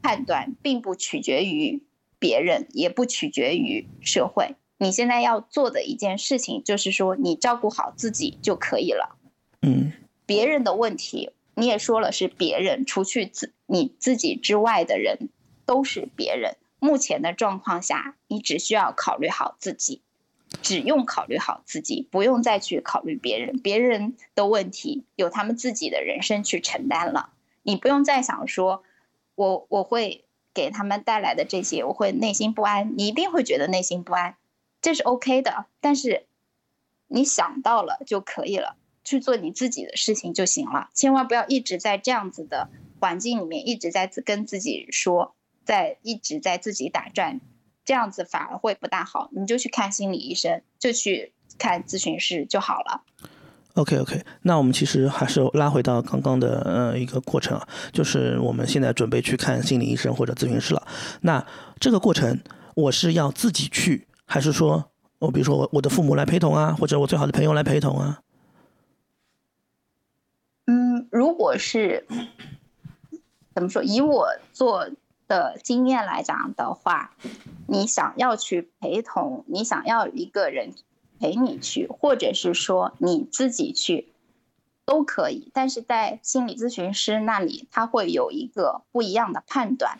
判断，并不取决于别人，也不取决于社会。你现在要做的一件事情，就是说你照顾好自己就可以了。嗯，别人的问题你也说了是别人，除去自你自己之外的人都是别人。目前的状况下，你只需要考虑好自己，只用考虑好自己，不用再去考虑别人。别人的问题有他们自己的人生去承担了，你不用再想说，我我会给他们带来的这些，我会内心不安。你一定会觉得内心不安，这是 OK 的。但是你想到了就可以了，去做你自己的事情就行了。千万不要一直在这样子的环境里面，一直在跟自己说。在一直在自己打转，这样子反而会不大好。你就去看心理医生，就去看咨询师就好了。OK OK，那我们其实还是拉回到刚刚的呃一个过程啊，就是我们现在准备去看心理医生或者咨询师了。那这个过程我是要自己去，还是说我比如说我我的父母来陪同啊，或者我最好的朋友来陪同啊？嗯，如果是怎么说，以我做。的经验来讲的话，你想要去陪同，你想要一个人陪你去，或者是说你自己去，都可以。但是在心理咨询师那里，他会有一个不一样的判断。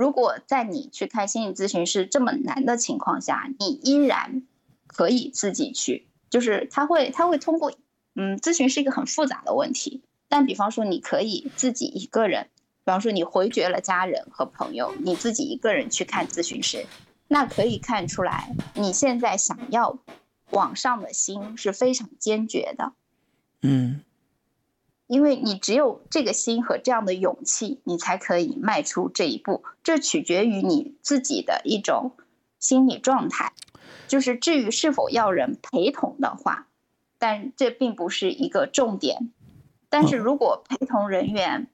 如果在你去看心理咨询师这么难的情况下，你依然可以自己去，就是他会他会通过，嗯，咨询是一个很复杂的问题，但比方说你可以自己一个人。比方说，你回绝了家人和朋友，你自己一个人去看咨询师，那可以看出来，你现在想要往上的心是非常坚决的。嗯，因为你只有这个心和这样的勇气，你才可以迈出这一步。这取决于你自己的一种心理状态。就是至于是否要人陪同的话，但这并不是一个重点。但是如果陪同人员，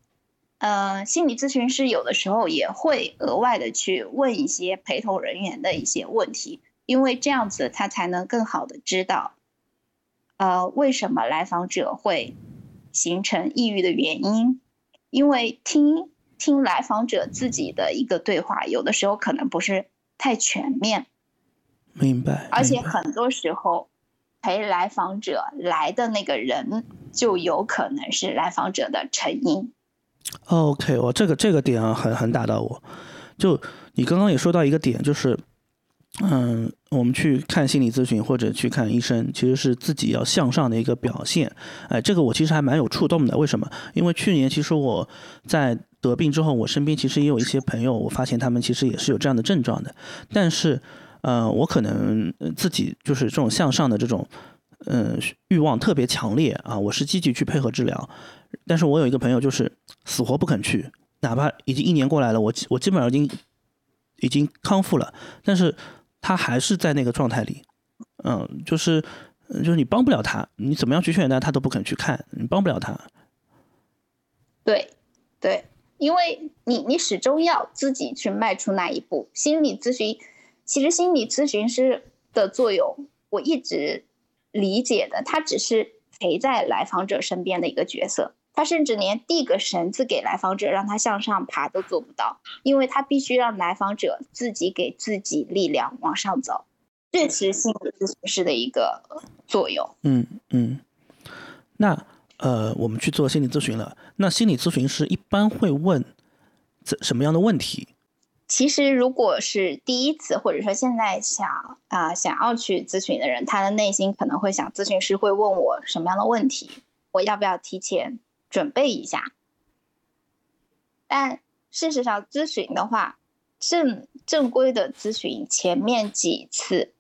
呃，心理咨询师有的时候也会额外的去问一些陪同人员的一些问题，因为这样子他才能更好的知道，呃，为什么来访者会形成抑郁的原因。因为听听来访者自己的一个对话，有的时候可能不是太全面。明白。而且很多时候陪来访者来的那个人，就有可能是来访者的成因。OK，我这个这个点啊，很很打到我。就你刚刚也说到一个点，就是，嗯，我们去看心理咨询或者去看医生，其实是自己要向上的一个表现。哎，这个我其实还蛮有触动的。为什么？因为去年其实我在得病之后，我身边其实也有一些朋友，我发现他们其实也是有这样的症状的。但是，呃，我可能自己就是这种向上的这种，嗯，欲望特别强烈啊，我是积极去配合治疗。但是我有一个朋友，就是死活不肯去，哪怕已经一年过来了，我我基本上已经已经康复了，但是他还是在那个状态里，嗯，就是就是你帮不了他，你怎么样去劝他，他都不肯去看，你帮不了他。对，对，因为你你始终要自己去迈出那一步。心理咨询，其实心理咨询师的作用，我一直理解的，他只是陪在来访者身边的一个角色。他甚至连递个绳子给来访者，让他向上爬都做不到，因为他必须让来访者自己给自己力量往上走。这是心理咨询师的一个作用。嗯嗯。那呃，我们去做心理咨询了。那心理咨询师一般会问怎什么样的问题？其实，如果是第一次，或者说现在想啊想要去咨询的人，他的内心可能会想，咨询师会问我什么样的问题？我要不要提前？准备一下，但事实上，咨询的话，正正规的咨询前面几次，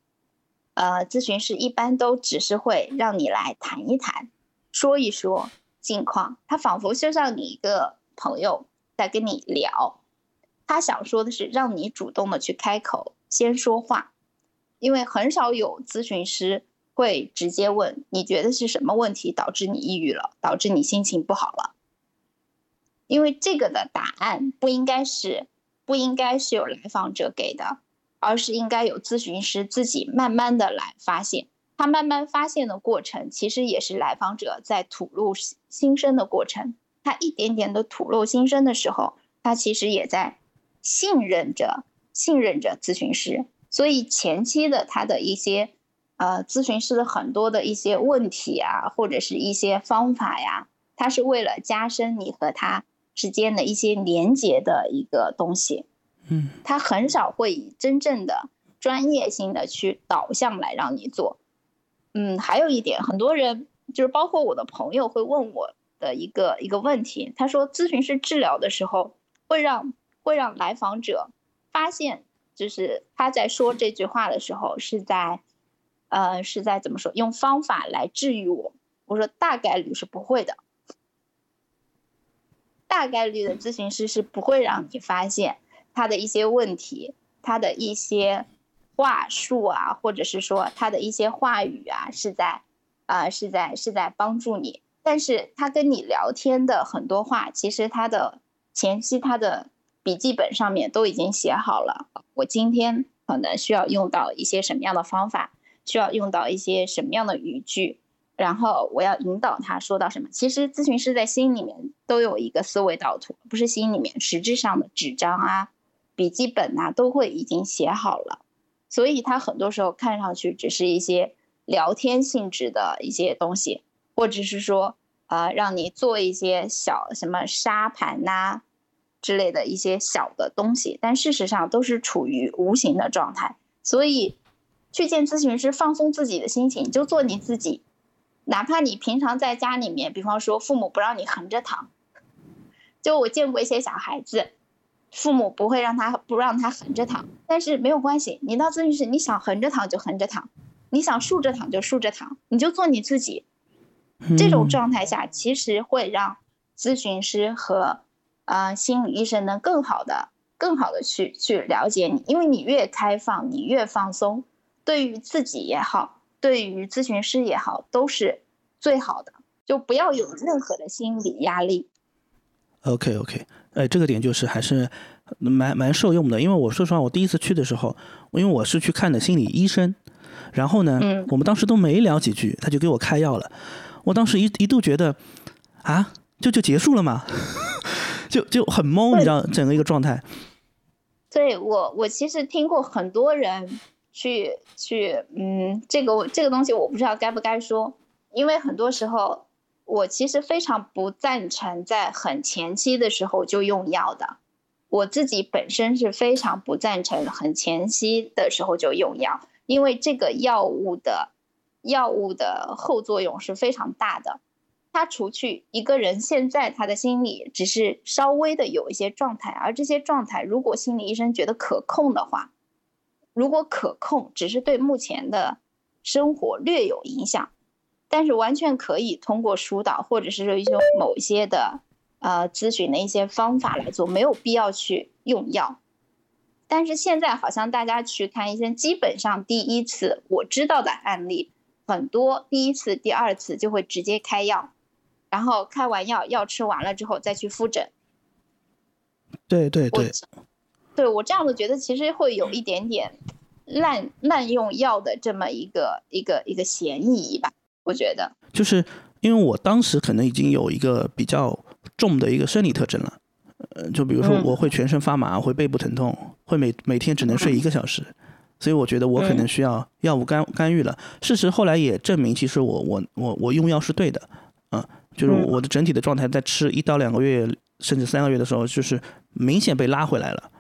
呃，咨询师一般都只是会让你来谈一谈，说一说近况，他仿佛就像你一个朋友在跟你聊，他想说的是让你主动的去开口，先说话，因为很少有咨询师。会直接问你觉得是什么问题导致你抑郁了，导致你心情不好了？因为这个的答案不应该是不应该是有来访者给的，而是应该有咨询师自己慢慢的来发现。他慢慢发现的过程，其实也是来访者在吐露心声的过程。他一点点的吐露心声的时候，他其实也在信任着信任着咨询师。所以前期的他的一些。呃，咨询师的很多的一些问题啊，或者是一些方法呀，它是为了加深你和他之间的一些连接的一个东西。嗯，他很少会以真正的专业性的去导向来让你做。嗯，还有一点，很多人就是包括我的朋友会问我的一个一个问题，他说咨询师治疗的时候会让会让来访者发现，就是他在说这句话的时候是在，呃，是在怎么说，用方法来治愈我。我说大概率是不会的，大概率的咨询师是不会让你发现他的一些问题，他的一些话术啊，或者是说他的一些话语啊，是在啊是在是在帮助你。但是他跟你聊天的很多话，其实他的前期他的笔记本上面都已经写好了。我今天可能需要用到一些什么样的方法，需要用到一些什么样的语句。然后我要引导他说到什么？其实咨询师在心里面都有一个思维导图，不是心里面，实质上的纸张啊、笔记本啊都会已经写好了。所以他很多时候看上去只是一些聊天性质的一些东西，或者是说呃让你做一些小什么沙盘呐之类的一些小的东西，但事实上都是处于无形的状态。所以去见咨询师，放松自己的心情，就做你自己。哪怕你平常在家里面，比方说父母不让你横着躺，就我见过一些小孩子，父母不会让他不让他横着躺，但是没有关系，你到咨询室，你想横着躺就横着躺，你想竖着躺就竖着躺，你就做你自己。这种状态下，其实会让咨询师和啊心理医生能更好的、更好的去去了解你，因为你越开放，你越放松，对于自己也好。对于咨询师也好，都是最好的，就不要有任何的心理压力。OK OK，哎，这个点就是还是蛮蛮受用的。因为我说实话，我第一次去的时候，因为我是去看的心理医生，然后呢，我们当时都没聊几句，他就给我开药了。我当时一一度觉得，啊，就就结束了嘛，就就很懵，你知道，整个一个状态。对我，我其实听过很多人。去去，嗯，这个我这个东西我不知道该不该说，因为很多时候我其实非常不赞成在很前期的时候就用药的，我自己本身是非常不赞成很前期的时候就用药，因为这个药物的药物的后作用是非常大的，它除去一个人现在他的心理只是稍微的有一些状态，而这些状态如果心理医生觉得可控的话。如果可控，只是对目前的生活略有影响，但是完全可以通过疏导或者是一些某一些的呃咨询的一些方法来做，没有必要去用药。但是现在好像大家去看医生，基本上第一次我知道的案例很多，第一次、第二次就会直接开药，然后开完药，药吃完了之后再去复诊。对对对。对我这样子觉得，其实会有一点点滥滥用药的这么一个一个一个嫌疑吧。我觉得，就是因为我当时可能已经有一个比较重的一个生理特征了，呃，就比如说我会全身发麻，会背部疼痛，会每每天只能睡一个小时，所以我觉得我可能需要药物干干预了。事实后来也证明，其实我我我我用药是对的，嗯，就是我的整体的状态在吃一到两个月甚至三个月的时候，就是明显被拉回来了。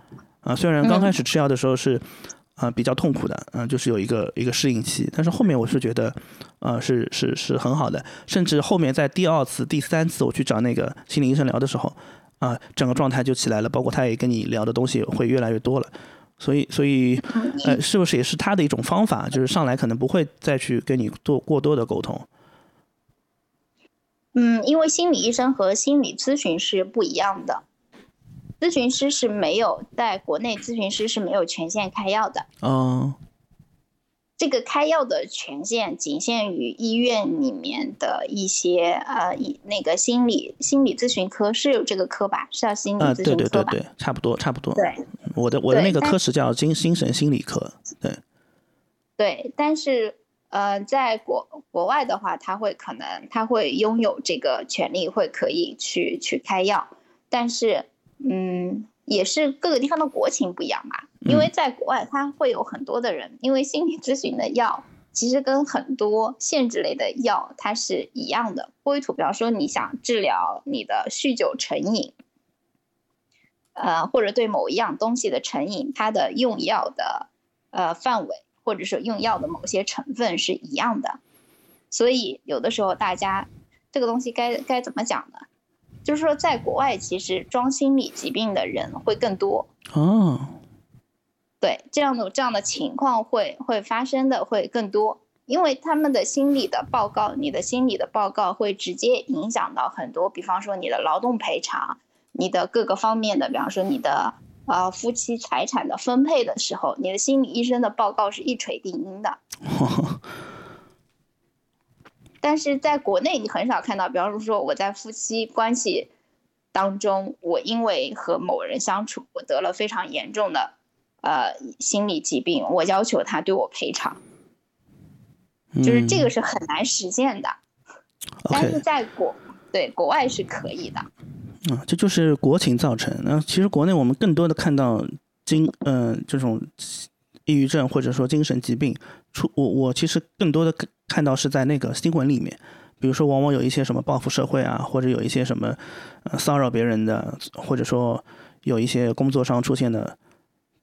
啊，虽然刚开始吃药的时候是，啊比较痛苦的，嗯，就是有一个一个适应期，但是后面我是觉得，呃，是是是很好的，甚至后面在第二次、第三次我去找那个心理医生聊的时候，啊，整个状态就起来了，包括他也跟你聊的东西会越来越多了，所以所以，呃，是不是也是他的一种方法，就是上来可能不会再去跟你做过多的沟通？嗯，因为心理医生和心理咨询是不一样的。咨询师是没有在国内，咨询师是没有权限开药的。哦，这个开药的权限仅限于医院里面的一些呃，那个心理心理咨询科是有这个科吧？是叫心理咨询科吧？对对对对，差不多差不多。对，我的我的那个科室叫精精神心理科。对，对，但是呃，在国国外的话，他会可能他会拥有这个权利，会可以去去开药，但是。嗯，也是各个地方的国情不一样吧。因为在国外，他会有很多的人，因为心理咨询的药其实跟很多限制类的药它是一样的。波维图，比方说你想治疗你的酗酒成瘾，呃，或者对某一样东西的成瘾，它的用药的呃范围，或者是用药的某些成分是一样的。所以有的时候大家这个东西该该怎么讲呢？就是说，在国外其实装心理疾病的人会更多哦。对，这样的这样的情况会会发生的会更多，因为他们的心理的报告，你的心理的报告会直接影响到很多，比方说你的劳动赔偿，你的各个方面的，比方说你的呃夫妻财产的分配的时候，你的心理医生的报告是一锤定音的。但是在国内，你很少看到，比方说我在夫妻关系当中，我因为和某人相处，我得了非常严重的呃心理疾病，我要求他对我赔偿，就是这个是很难实现的。但是在国对国外是可以的。啊，这就是国情造成。那其实国内我们更多的看到经嗯这种抑郁症或者说精神疾病出，我我其实更多的。看到是在那个新闻里面，比如说往往有一些什么报复社会啊，或者有一些什么呃骚扰别人的，或者说有一些工作上出现的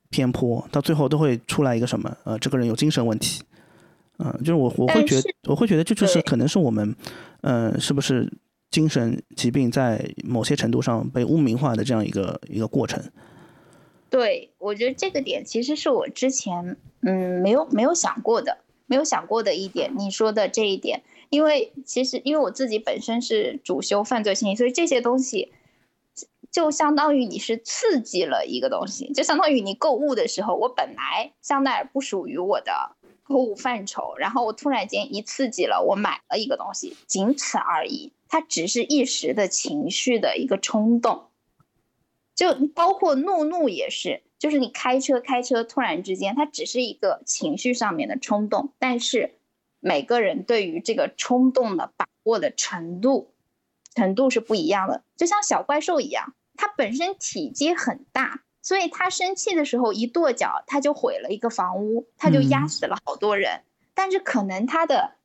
偏颇，到最后都会出来一个什么呃这个人有精神问题，嗯，就是我我会觉得我会觉得这就是可能是我们嗯是不是精神疾病在某些程度上被污名化的这样一个一个过程。对，我觉得这个点其实是我之前嗯没有没有想过的。没有想过的一点，你说的这一点，因为其实因为我自己本身是主修犯罪心理，所以这些东西就相当于你是刺激了一个东西，就相当于你购物的时候，我本来香奈儿不属于我的购物范畴，然后我突然间一刺激了，我买了一个东西，仅此而已，它只是一时的情绪的一个冲动，就包括怒怒也是。就是你开车开车，突然之间，它只是一个情绪上面的冲动，但是每个人对于这个冲动的把握的程度程度是不一样的。就像小怪兽一样，它本身体积很大，所以它生气的时候一跺脚，它就毁了一个房屋，它就压死了好多人。但是可能它的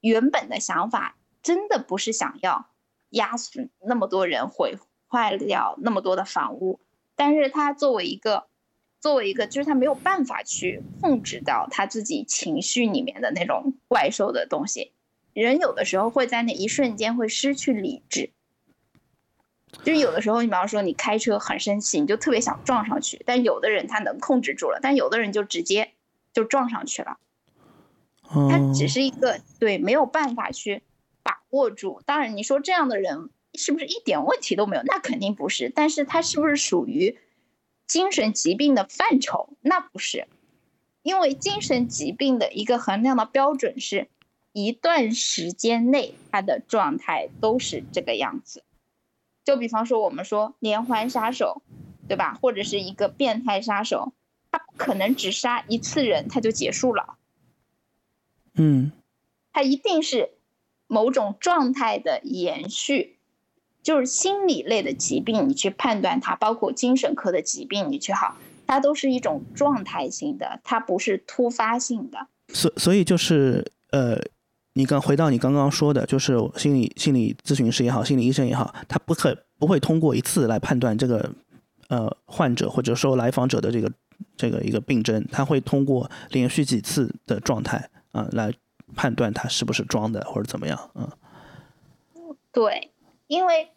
原本的想法真的不是想要压死那么多人，毁坏掉那么多的房屋。但是他作为一个，作为一个，就是他没有办法去控制到他自己情绪里面的那种怪兽的东西。人有的时候会在那一瞬间会失去理智，就是有的时候，你比方说你开车很生气，你就特别想撞上去，但有的人他能控制住了，但有的人就直接就撞上去了。他只是一个对没有办法去把握住。当然，你说这样的人。是不是一点问题都没有？那肯定不是。但是它是不是属于精神疾病的范畴？那不是，因为精神疾病的一个衡量的标准是一段时间内他的状态都是这个样子。就比方说，我们说连环杀手，对吧？或者是一个变态杀手，他不可能只杀一次人他就结束了。嗯，他一定是某种状态的延续。就是心理类的疾病，你去判断它，包括精神科的疾病，你去好，它都是一种状态性的，它不是突发性的。所所以就是呃，你刚回到你刚刚说的，就是心理心理咨询师也好，心理医生也好，他不可不会通过一次来判断这个呃患者或者说来访者的这个这个一个病症，他会通过连续几次的状态啊来判断他是不是装的或者怎么样嗯，对。因为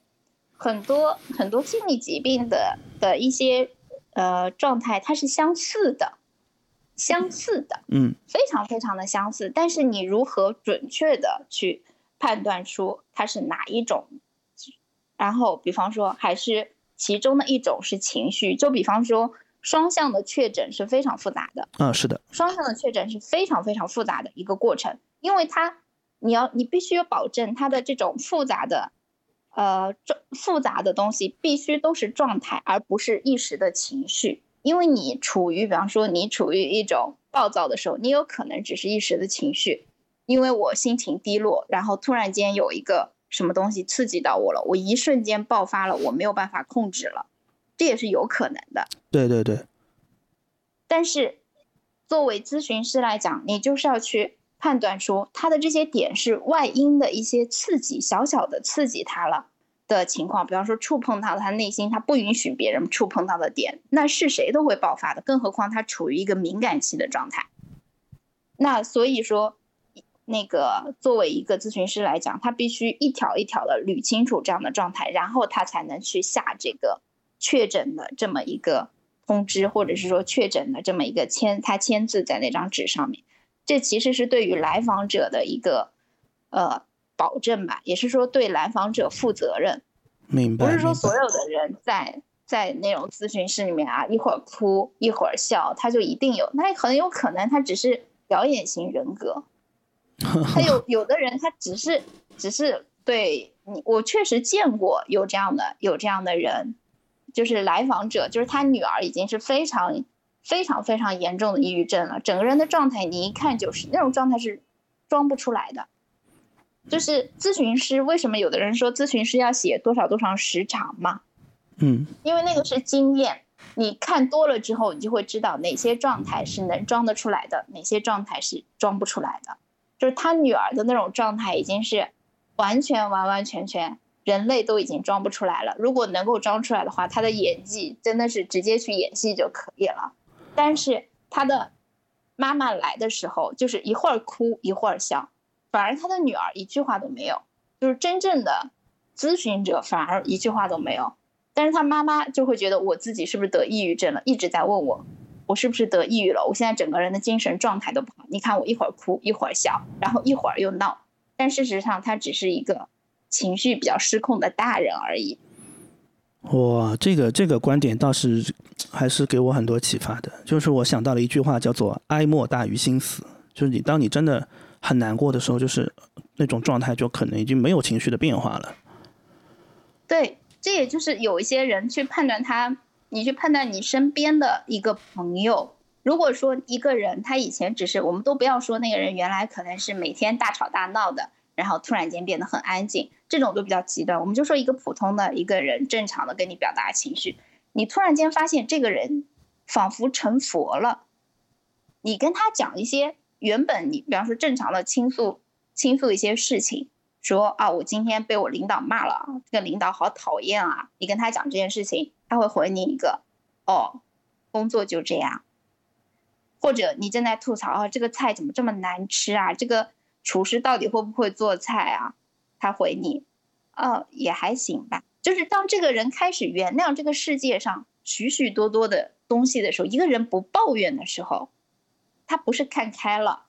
很多很多心理疾病的的一些呃状态，它是相似的，相似的，嗯，非常非常的相似。但是你如何准确的去判断出它是哪一种？然后，比方说，还是其中的一种是情绪。就比方说，双向的确诊是非常复杂的。嗯，是的，双向的确诊是非常非常复杂的一个过程，因为它你要你必须要保证它的这种复杂的。呃，这复杂的东西必须都是状态，而不是一时的情绪。因为你处于，比方说你处于一种暴躁的时候，你有可能只是一时的情绪。因为我心情低落，然后突然间有一个什么东西刺激到我了，我一瞬间爆发了，我没有办法控制了，这也是有可能的。对对对。但是，作为咨询师来讲，你就是要去判断出他的这些点是外因的一些刺激，小小的刺激他了的情况，比方说触碰到他内心，他不允许别人触碰到的点，那是谁都会爆发的，更何况他处于一个敏感期的状态。那所以说，那个作为一个咨询师来讲，他必须一条一条的捋清楚这样的状态，然后他才能去下这个确诊的这么一个通知，或者是说确诊的这么一个签，他签字在那张纸上面。这其实是对于来访者的一个呃保证吧，也是说对来访者负责任。明白。不是说所有的人在在那种咨询室里面啊，一会儿哭一会儿笑，他就一定有，那很有可能他只是。表演型人格，他有有的人他只是只是对你，我确实见过有这样的有这样的人，就是来访者，就是他女儿已经是非常非常非常严重的抑郁症了，整个人的状态你一看就是那种状态是装不出来的。就是咨询师为什么有的人说咨询师要写多少多长时长嘛？嗯，因为那个是经验。你看多了之后，你就会知道哪些状态是能装得出来的，哪些状态是装不出来的。就是他女儿的那种状态，已经是完全完完全全人类都已经装不出来了。如果能够装出来的话，他的演技真的是直接去演戏就可以了。但是他的妈妈来的时候，就是一会儿哭一会儿笑，反而他的女儿一句话都没有。就是真正的咨询者，反而一句话都没有。但是他妈妈就会觉得我自己是不是得抑郁症了，一直在问我，我是不是得抑郁了？我现在整个人的精神状态都不好。你看我一会儿哭一会儿笑，然后一会儿又闹，但事实上他只是一个情绪比较失控的大人而已。哇，这个这个观点倒是还是给我很多启发的。就是我想到了一句话，叫做“哀莫大于心死”。就是你当你真的很难过的时候，就是那种状态就可能已经没有情绪的变化了。对。这也就是有一些人去判断他，你去判断你身边的一个朋友，如果说一个人他以前只是，我们都不要说那个人原来可能是每天大吵大闹的，然后突然间变得很安静，这种都比较极端。我们就说一个普通的一个人，正常的跟你表达情绪，你突然间发现这个人仿佛成佛了，你跟他讲一些原本你比方说正常的倾诉倾诉一些事情。说啊，我今天被我领导骂了，这个领导好讨厌啊！你跟他讲这件事情，他会回你一个，哦，工作就这样。或者你正在吐槽啊，这个菜怎么这么难吃啊？这个厨师到底会不会做菜啊？他回你，哦，也还行吧。就是当这个人开始原谅这个世界上许许多多的东西的时候，一个人不抱怨的时候，他不是看开了。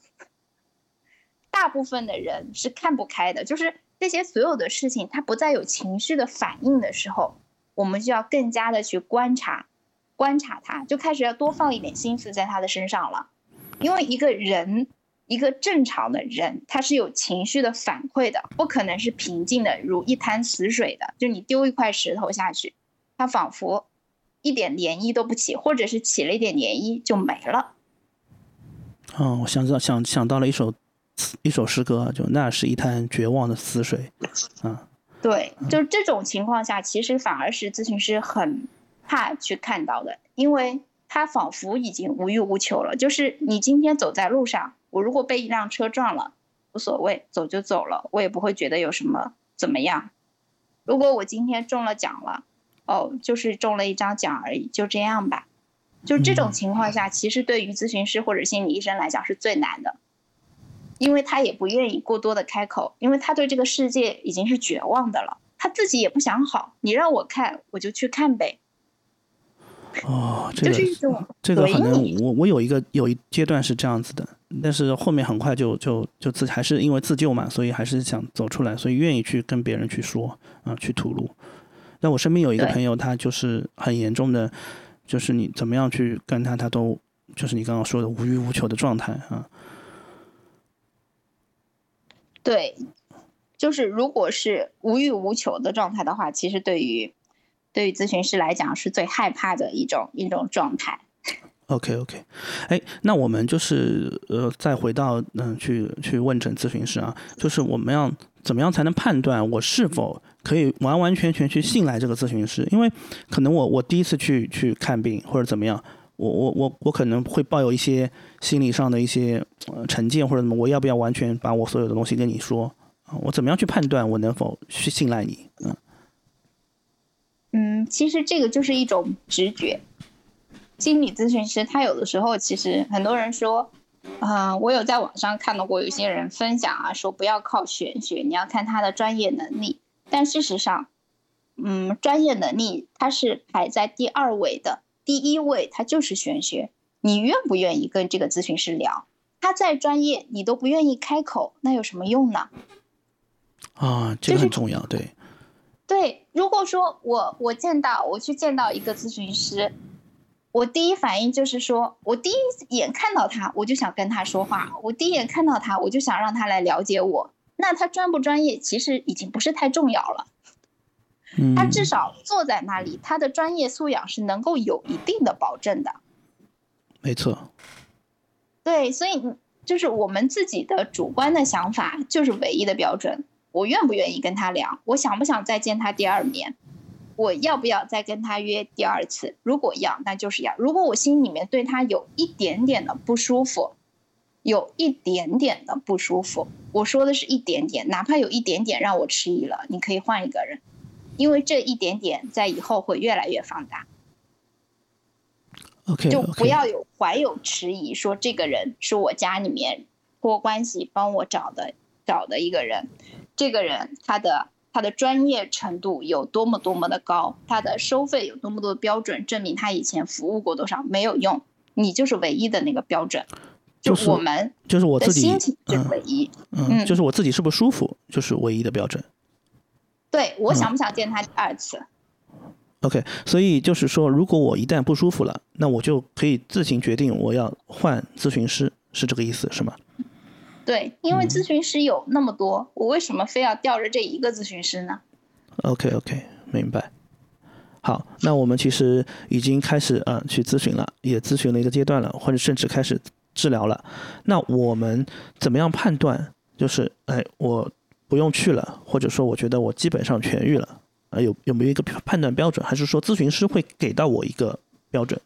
大部分的人是看不开的，就是这些所有的事情，他不再有情绪的反应的时候，我们就要更加的去观察，观察他，就开始要多放一点心思在他的身上了。因为一个人，一个正常的人，他是有情绪的反馈的，不可能是平静的如一滩死水的。就你丢一块石头下去，它仿佛一点涟漪都不起，或者是起了一点涟漪就没了。嗯，我想到想想到了一首。一首诗歌，就那是一滩绝望的死水，嗯，对，就是这种情况下，其实反而是咨询师很怕去看到的，因为他仿佛已经无欲无求了。就是你今天走在路上，我如果被一辆车撞了，无所谓，走就走了，我也不会觉得有什么怎么样。如果我今天中了奖了，哦，就是中了一张奖而已，就这样吧。就这种情况下，其实对于咨询师或者心理医生来讲是最难的。因为他也不愿意过多的开口，因为他对这个世界已经是绝望的了，他自己也不想好。你让我看，我就去看呗。哦，这个这个可能我我有一个有一阶段是这样子的，但是后面很快就就就自还是因为自救嘛，所以还是想走出来，所以愿意去跟别人去说啊，去吐露。但我身边有一个朋友，他就是很严重的，就是你怎么样去跟他，他都就是你刚刚说的无欲无求的状态啊。对，就是如果是无欲无求的状态的话，其实对于对于咨询师来讲是最害怕的一种一种状态。OK OK，哎，那我们就是呃，再回到嗯，去去问诊咨询师啊，就是我们要怎么样才能判断我是否可以完完全全去信赖这个咨询师？因为可能我我第一次去去看病或者怎么样，我我我我可能会抱有一些心理上的一些呃成见或者什么，我要不要完全把我所有的东西跟你说？啊，我怎么样去判断我能否去信赖你？嗯嗯，其实这个就是一种直觉。心理咨询师他有的时候，其实很多人说，啊、我有在网上看到过有些人分享啊，说不要靠玄学，你要看他的专业能力。但事实上，嗯，专业能力它是排在第二位的，第一位它就是玄学。你愿不愿意跟这个咨询师聊？他再专业，你都不愿意开口，那有什么用呢？啊，这个很重要，对，对，如果说我我见到我去见到一个咨询师，我第一反应就是说，我第一眼看到他，我就想跟他说话，我第一眼看到他，我就想让他来了解我。那他专不专业，其实已经不是太重要了。嗯，他至少坐在那里，他的专业素养是能够有一定的保证的。没错，对，所以你就是我们自己的主观的想法就是唯一的标准。我愿不愿意跟他聊？我想不想再见他第二面？我要不要再跟他约第二次？如果要，那就是要。如果我心里面对他有一点点的不舒服，有一点点的不舒服，我说的是一点点，哪怕有一点点让我迟疑了，你可以换一个人，因为这一点点在以后会越来越放大。OK，就不要有怀有迟疑，说这个人是我家里面托关系帮我找的找的一个人，这个人他的他的专业程度有多么多么的高，他的收费有多么多的标准，证明他以前服务过多少没有用，你就是唯一的那个标准，就是我们就是我自己心情是嗯唯一。嗯，嗯就是我自己是不是舒服，就是唯一的标准。对我想不想见他第二次？OK，所以就是说，如果我一旦不舒服了，那我就可以自行决定我要换咨询师，是这个意思是吗？对，因为咨询师有那么多，我为什么非要吊着这一个咨询师呢？OK OK，明白。好，那我们其实已经开始呃去咨询了，也咨询了一个阶段了，或者甚至开始治疗了。那我们怎么样判断？就是哎，我不用去了，或者说我觉得我基本上痊愈了，啊、有有没有一个判断标准？还是说咨询师会给到我一个标准？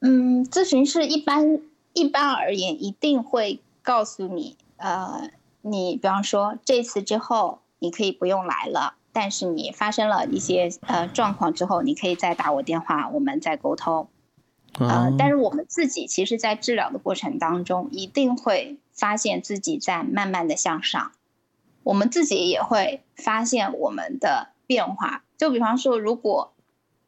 嗯，咨询师一般一般而言一定会告诉你，呃，你比方说这次之后你可以不用来了，但是你发生了一些呃状况之后，你可以再打我电话，我们再沟通。呃啊，，但是我们自己其实，在治疗的过程当中，一定会发现自己在慢慢的向上，我们自己也会发现我们的变化。就比方说，如果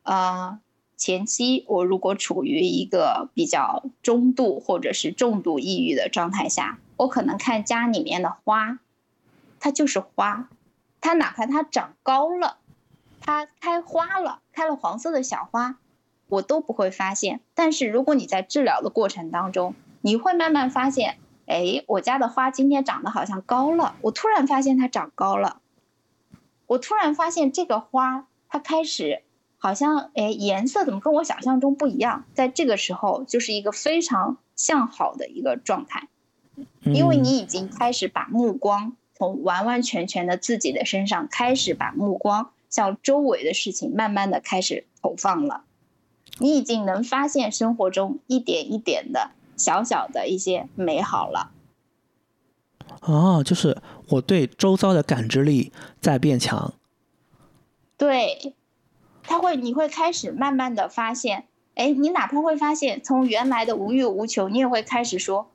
呃前期我如果处于一个比较中度或者是重度抑郁的状态下，我可能看家里面的花，它就是花，它哪怕它长高了，它开花了，开了黄色的小花，我都不会发现。但是如果你在治疗的过程当中，你会慢慢发现，哎，我家的花今天长得好像高了，我突然发现它长高了，我突然发现这个花它开始好像，哎，颜色怎么跟我想象中不一样？在这个时候，就是一个非常向好的一个状态。因为嗯你已经开始把目光从完完全全的自己的身上开始把目光向周围的事情慢慢的开始投放了，你已经能发现生活中一点一点的小小的一些美好了。哦，就是我对周遭的感知力在变强。对，他会，你会开始慢慢的发现，哎，你哪怕会发现从原来的无欲无求，你也会开始说，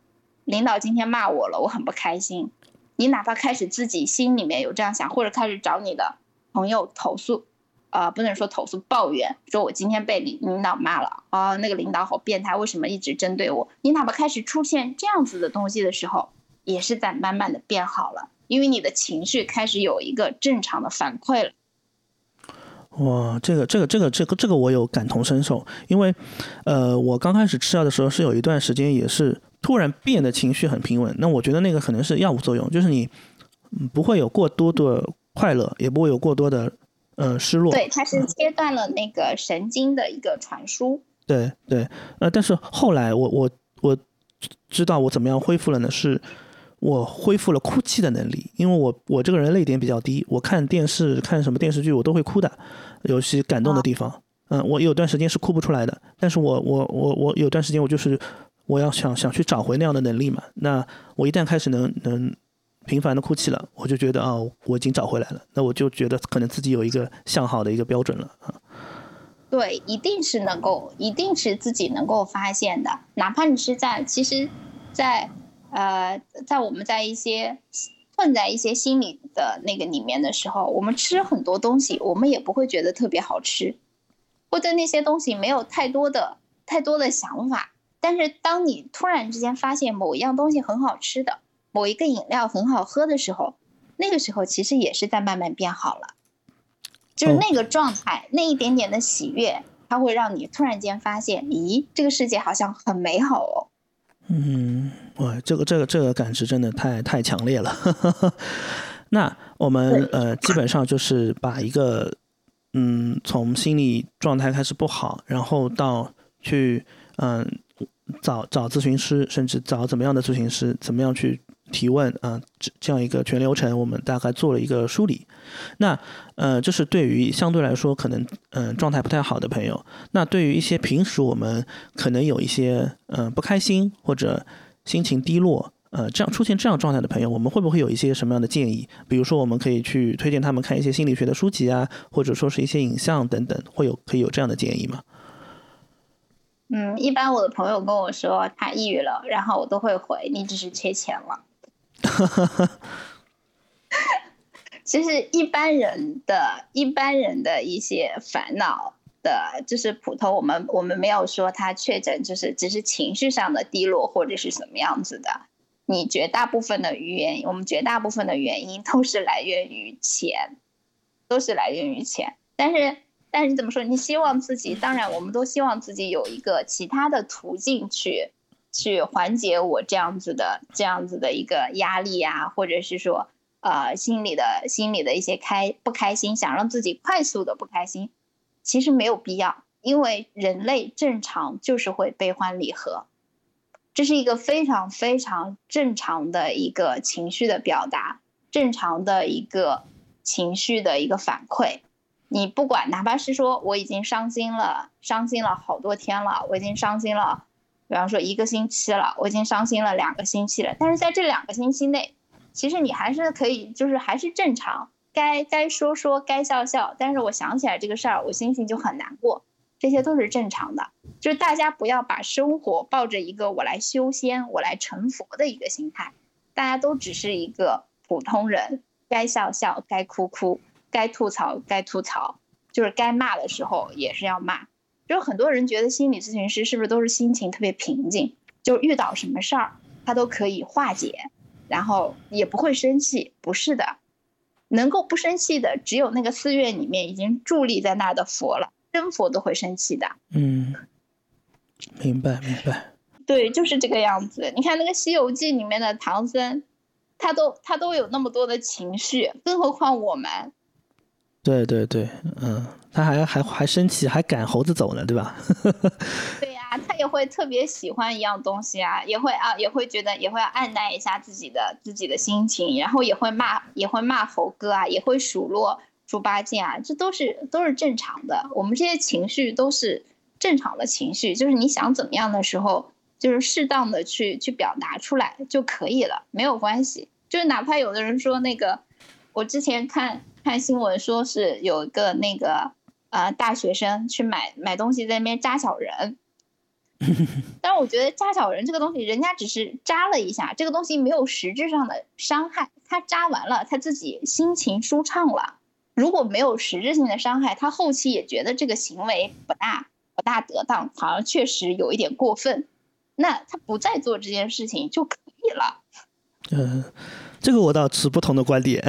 领导今天骂我了，我很不开心。你哪怕开始自己心里面有这样想，或者开始找你的朋友投诉，啊、不能说投诉，抱怨，说我今天被领领导骂了，啊、那个领导好变态，为什么一直针对我？你哪怕开始出现这样子的东西的时候，也是在慢慢的变好了，因为你的情绪开始有一个正常的反馈了。哇，这个这个这个这个这个我有感同身受，因为，呃，我刚开始吃药的时候是有一段时间也是突然变得情绪很平稳，那我觉得那个可能是药物作用，就是你嗯不会有过多的快乐，也不会有过多的呃失落。对，它是切断了那个神经的一个传输。对对，呃，但是后来我我我知道我怎么样恢复了呢？是我恢复了哭泣的能力，因为我我这个人泪点比较低，我看电视看什么电视剧我都会哭的，有些感动的地方。嗯，我有段时间是哭不出来的，但是我我我我有段时间我就是我要想想去找回那样的能力嘛。那我一旦开始能能频繁的哭泣了，我就觉得啊，我已经找回来了。那我就觉得可能自己有一个向好的一个标准了啊。对，一定是能够，一定是自己能够发现的。哪怕你是在，其实，在呃，在我们在一些困在一些心理的那个里面的时候，我们吃很多东西，我们也不会觉得特别好吃，会对那些东西没有太多的太多的想法。但是当你突然之间发现某一样东西很好吃的。某一个饮料很好喝的时候，那个时候其实也是在慢慢变好了，就是那个状态，那一点点的喜悦，它会让你突然间发现，咦，这个世界好像很美好哦。嗯，哇，这个这个这个感知真的太太强烈了。那我们呃，基本上就是把一个嗯，从心理状态开始不好，然后到去嗯找找咨询师，甚至找怎么样的咨询师，怎么样去。提问啊，这这样一个全流程，我们大概做了一个梳理。那呃，这是对于相对来说可能嗯状态不太好的朋友。那对于一些平时我们可能有一些嗯不开心或者心情低落呃这样出现这样状态的朋友，我们会不会有一些什么样的建议？比如说，我们可以去推荐他们看一些心理学的书籍啊，或者说是一些影像等等，会有可以有这样的建议吗？嗯，一般我的朋友跟我说他抑郁了，然后我都会回你只是缺钱了。哈哈哈，其实一般人的一般人的一些烦恼的，就是普通。我们我们没有说他确诊，就是只是情绪上的低落或者是什么样子的。你绝大部分的原因，我们绝大部分的原因都是来源于钱，都是来源于钱。但是但是怎么说？你希望自己，当然我们都希望自己有一个其他的途径去。去缓解我这样子的这样子的一个压力啊，或者是说，呃，心里的心里的一些开不开心，想让自己快速的不开心，其实没有必要，因为人类正常就是会悲欢离合，这是一个非常非常正常的一个情绪的表达，正常的一个情绪的一个反馈。你不管哪怕是说我已经伤心了，伤心了好多天了，我已经伤心了。比方说一个星期了，我已经伤心了两个星期了，但是在这两个星期内，其实你还是可以，就是还是正常，该该说说，该笑笑。但是我想起来这个事儿，我心情就很难过，这些都是正常的。就是大家不要把生活抱着一个我来修仙、我来成佛的一个心态，大家都只是一个普通人，该笑笑，该哭哭，该吐槽该吐槽，就是该骂的时候也是要骂。就很多人觉得心理咨询师是不是都是心情特别平静，就遇到什么事儿他都可以化解，然后也不会生气？不是的，能够不生气的只有那个寺院里面已经伫立在那儿的佛了，真佛都会生气的。嗯，明白明白。对，就是这个样子。你看那个《西游记》里面的唐僧，他都他都有那么多的情绪，更何况我们。对对对，嗯，他还还还生气，还赶猴子走呢，对吧？对呀，他也会特别喜欢一样东西啊，也会啊，也会觉得，也会按捺一下自己的自己的心情，然后也会骂，也会骂猴哥啊，也会数落猪八戒啊，这都是都是正常的。我们这些情绪都是正常的情绪，就是你想怎么样的时候，就是适当的去去表达出来就可以了，没有关系。就是哪怕有的人说那个，我之前看。看新闻说是有一个那个呃大学生去买买东西在那边扎小人，但是我觉得扎小人这个东西，人家只是扎了一下，这个东西没有实质上的伤害。他扎完了，他自己心情舒畅了。如果没有实质性的伤害，他后期也觉得这个行为不大不大得当，好像确实有一点过分，那他不再做这件事情就可以了。嗯，这个我倒持不同的观点。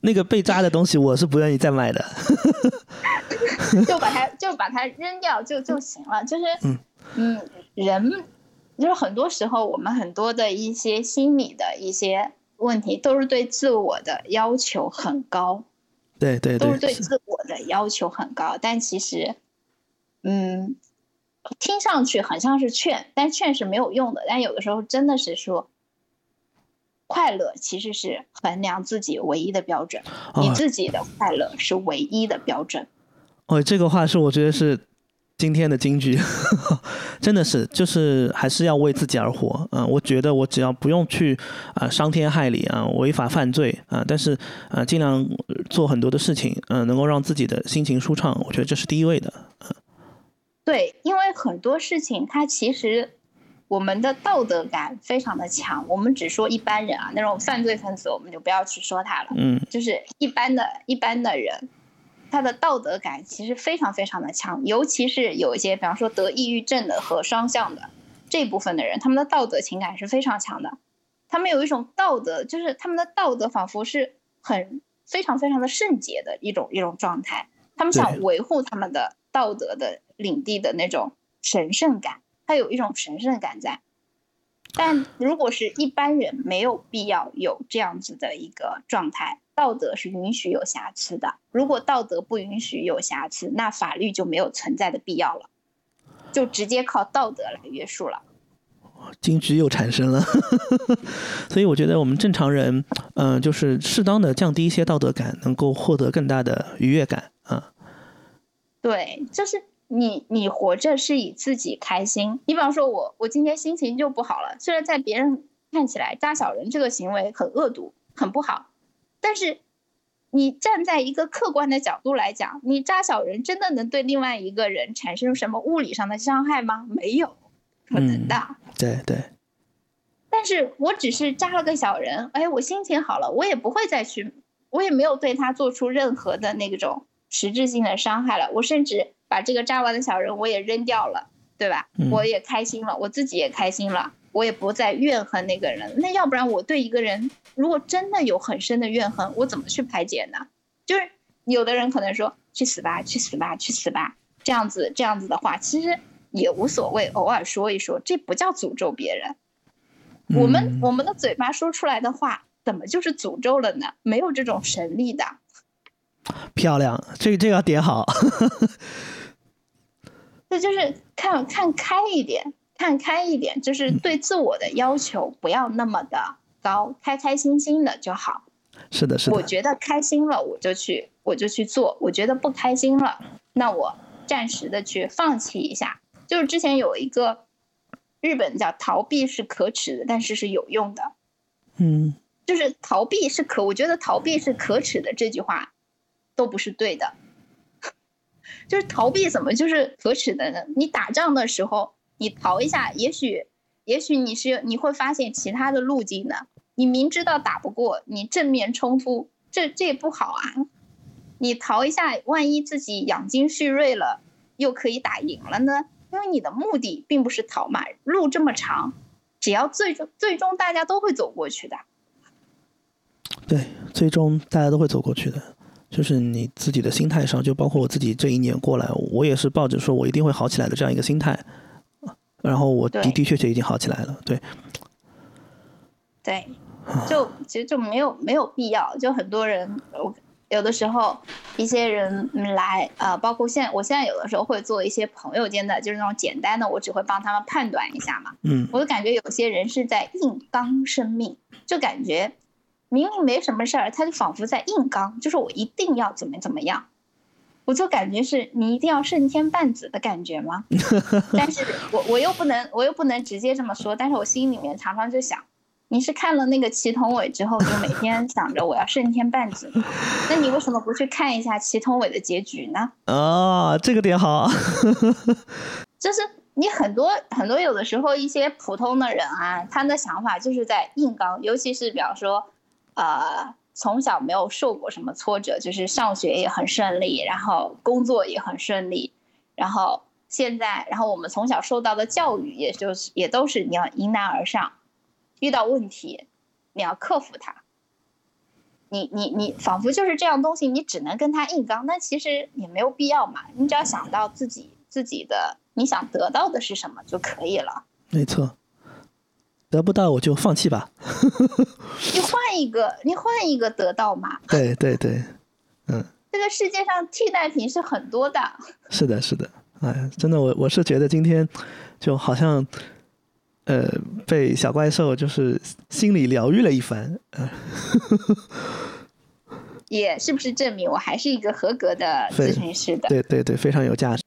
那个被扎的东西，我是不愿意再买的。就把它就把它扔掉就就行了。就是嗯嗯，人就是很多时候我们很多的一些心理的一些问题，都是对自我的要求很高。对对对，都是对自我的要求很高。但其实，嗯，听上去很像是劝，但劝是没有用的。但有的时候真的是说。快乐其实是衡量自己唯一的标准，你自己的快乐是唯一的标准。哦，这个话是我觉得是今天的金句，真的是就是还是要为自己而活。嗯，我觉得我只要不用去啊伤天害理啊违法犯罪啊，但是啊尽量做很多的事情，嗯，能够让自己的心情舒畅，我觉得这是第一位的。嗯，对，因为很多事情它其实我们的道德感非常的强，我们只说一般人啊，那种犯罪分子我们就不要去说他了。嗯，就是一般的一般的人。他的道德感其实非常非常的强，尤其是有一些，比方说得抑郁症的和双向的这部分的人，他们的道德情感是非常强的。他们有一种道德，就是他们的道德仿佛是很非常非常的圣洁的一种一种状态。他们想维护他们的道德的领地的那种神圣感，他有一种神圣感在。但如果是一般人，没有必要有这样子的一个状态。道德是允许有瑕疵的，如果道德不允许有瑕疵，那法律就没有存在的必要了，就直接靠道德来约束了。金句又产生了，所以我觉得我们正常人，嗯，就是适当的降低一些道德感，能够获得更大的愉悦感啊。对，就是你你活着是以自己开心。你比方说我我今天心情就不好了，虽然在别人看起来扎小人这个行为很恶毒，很不好。但是，你站在一个客观的角度来讲，你扎小人真的能对另外一个人产生什么物理上的伤害吗？没有可能的。对对。但是我只是扎了个小人，哎，我心情好了，我也不会再去，我也没有对他做出任何的那种实质性的伤害了。我甚至把这个扎完的小人我也扔掉了，对吧？我也开心了，我自己也开心了。我也不再怨恨那个人，那要不然我对一个人如果真的有很深的怨恨，我怎么去排解呢？就是有的人可能说去死吧，去死吧，去死吧，这样子这样子的话，其实也无所谓，偶尔说一说，这不叫诅咒别人。我们我们的嘴巴说出来的话，怎么就是诅咒了呢？没有这种神力的。漂亮，这个这个点好。这就是看看开一点。看开一点，就是对自我的要求不要那么的高，开开心心的就好。是的，是的。我觉得开心了，我就去，我就去做；我觉得不开心了，那我暂时的去放弃一下。就是之前有一个日本叫“逃避是可耻的，但是是有用的”。嗯，就是逃避是可，我觉得逃避是可耻的这句话都不是对的。就是逃避怎么就是可耻的呢？你打仗的时候。你逃一下，也许，也许你是你会发现其他的路径的。你明知道打不过，你正面冲突，这这也不好啊。你逃一下，万一自己养精蓄锐了，又可以打赢了呢？因为你的目的并不是逃嘛，路这么长，只要最终最终大家都会走过去的。对，最终大家都会走过去的，就是你自己的心态上，就包括我自己这一年过来，我也是抱着说我一定会好起来的这样一个心态。然后我的的确确已经好起来了，对，对，就其实就没有没有必要，就很多人，我有的时候一些人来啊，包括现我现在有的时候会做一些朋友间的，就是那种简单的，我只会帮他们判断一下嘛，嗯，我就感觉有些人是在硬刚生命，就感觉明明没什么事儿，他就仿佛在硬刚，就是我一定要怎么怎么样。我就感觉是你一定要胜天半子的感觉吗？但是 我我又不能我又不能直接这么说，但是我心里面常常就想，你是看了那个祁同伟之后，就每天想着我要胜天半子，那你为什么不去看一下祁同伟的结局呢？啊，这个点好，就是你很多很多有的时候一些普通的人啊，他的想法就是在硬刚，尤其是比方说，呃。从小没有受过什么挫折，就是上学也很顺利，然后工作也很顺利，然后现在，然后我们从小受到的教育，也就是也都是你要迎难而上，遇到问题你要克服它。你你你仿佛就是这样东西，你只能跟他硬刚，但其实也没有必要嘛。你只要想到自己自己的你想得到的是什么就可以了。没错。得不到我就放弃吧。你换一个，你换一个得到嘛？对对对，嗯。这个世界上替代品是很多的。是的，是的，哎，真的，我我是觉得今天就好像，呃，被小怪兽就是心理疗愈了一番。也是不是证明我还是一个合格的咨询师的？对对对，非常有价值。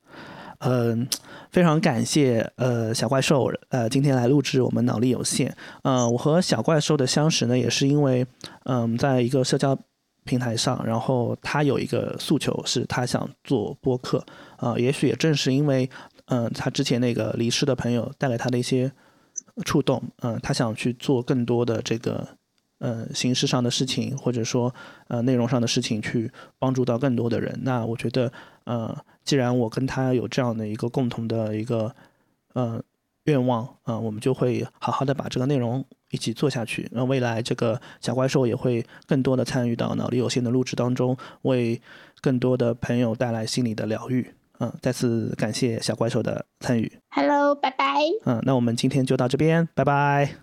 嗯，非常感谢呃小怪兽呃今天来录制我们脑力有限。呃，我和小怪兽的相识呢，也是因为嗯，在一个社交平台上，然后他有一个诉求是他想做播客。呃，也许也正是因为嗯他之前那个离世的朋友带给他的一些触动，嗯，他想去做更多的这个。呃，形式上的事情，或者说呃内容上的事情，去帮助到更多的人。那我觉得，呃，既然我跟他有这样的一个共同的一个呃愿望，啊，我们就会好好的把这个内容一起做下去。那未来这个小怪兽也会更多的参与到脑力有限的录制当中，为更多的朋友带来心理的疗愈。嗯，再次感谢小怪兽的参与。Hello，拜拜。嗯，那我们今天就到这边，拜拜。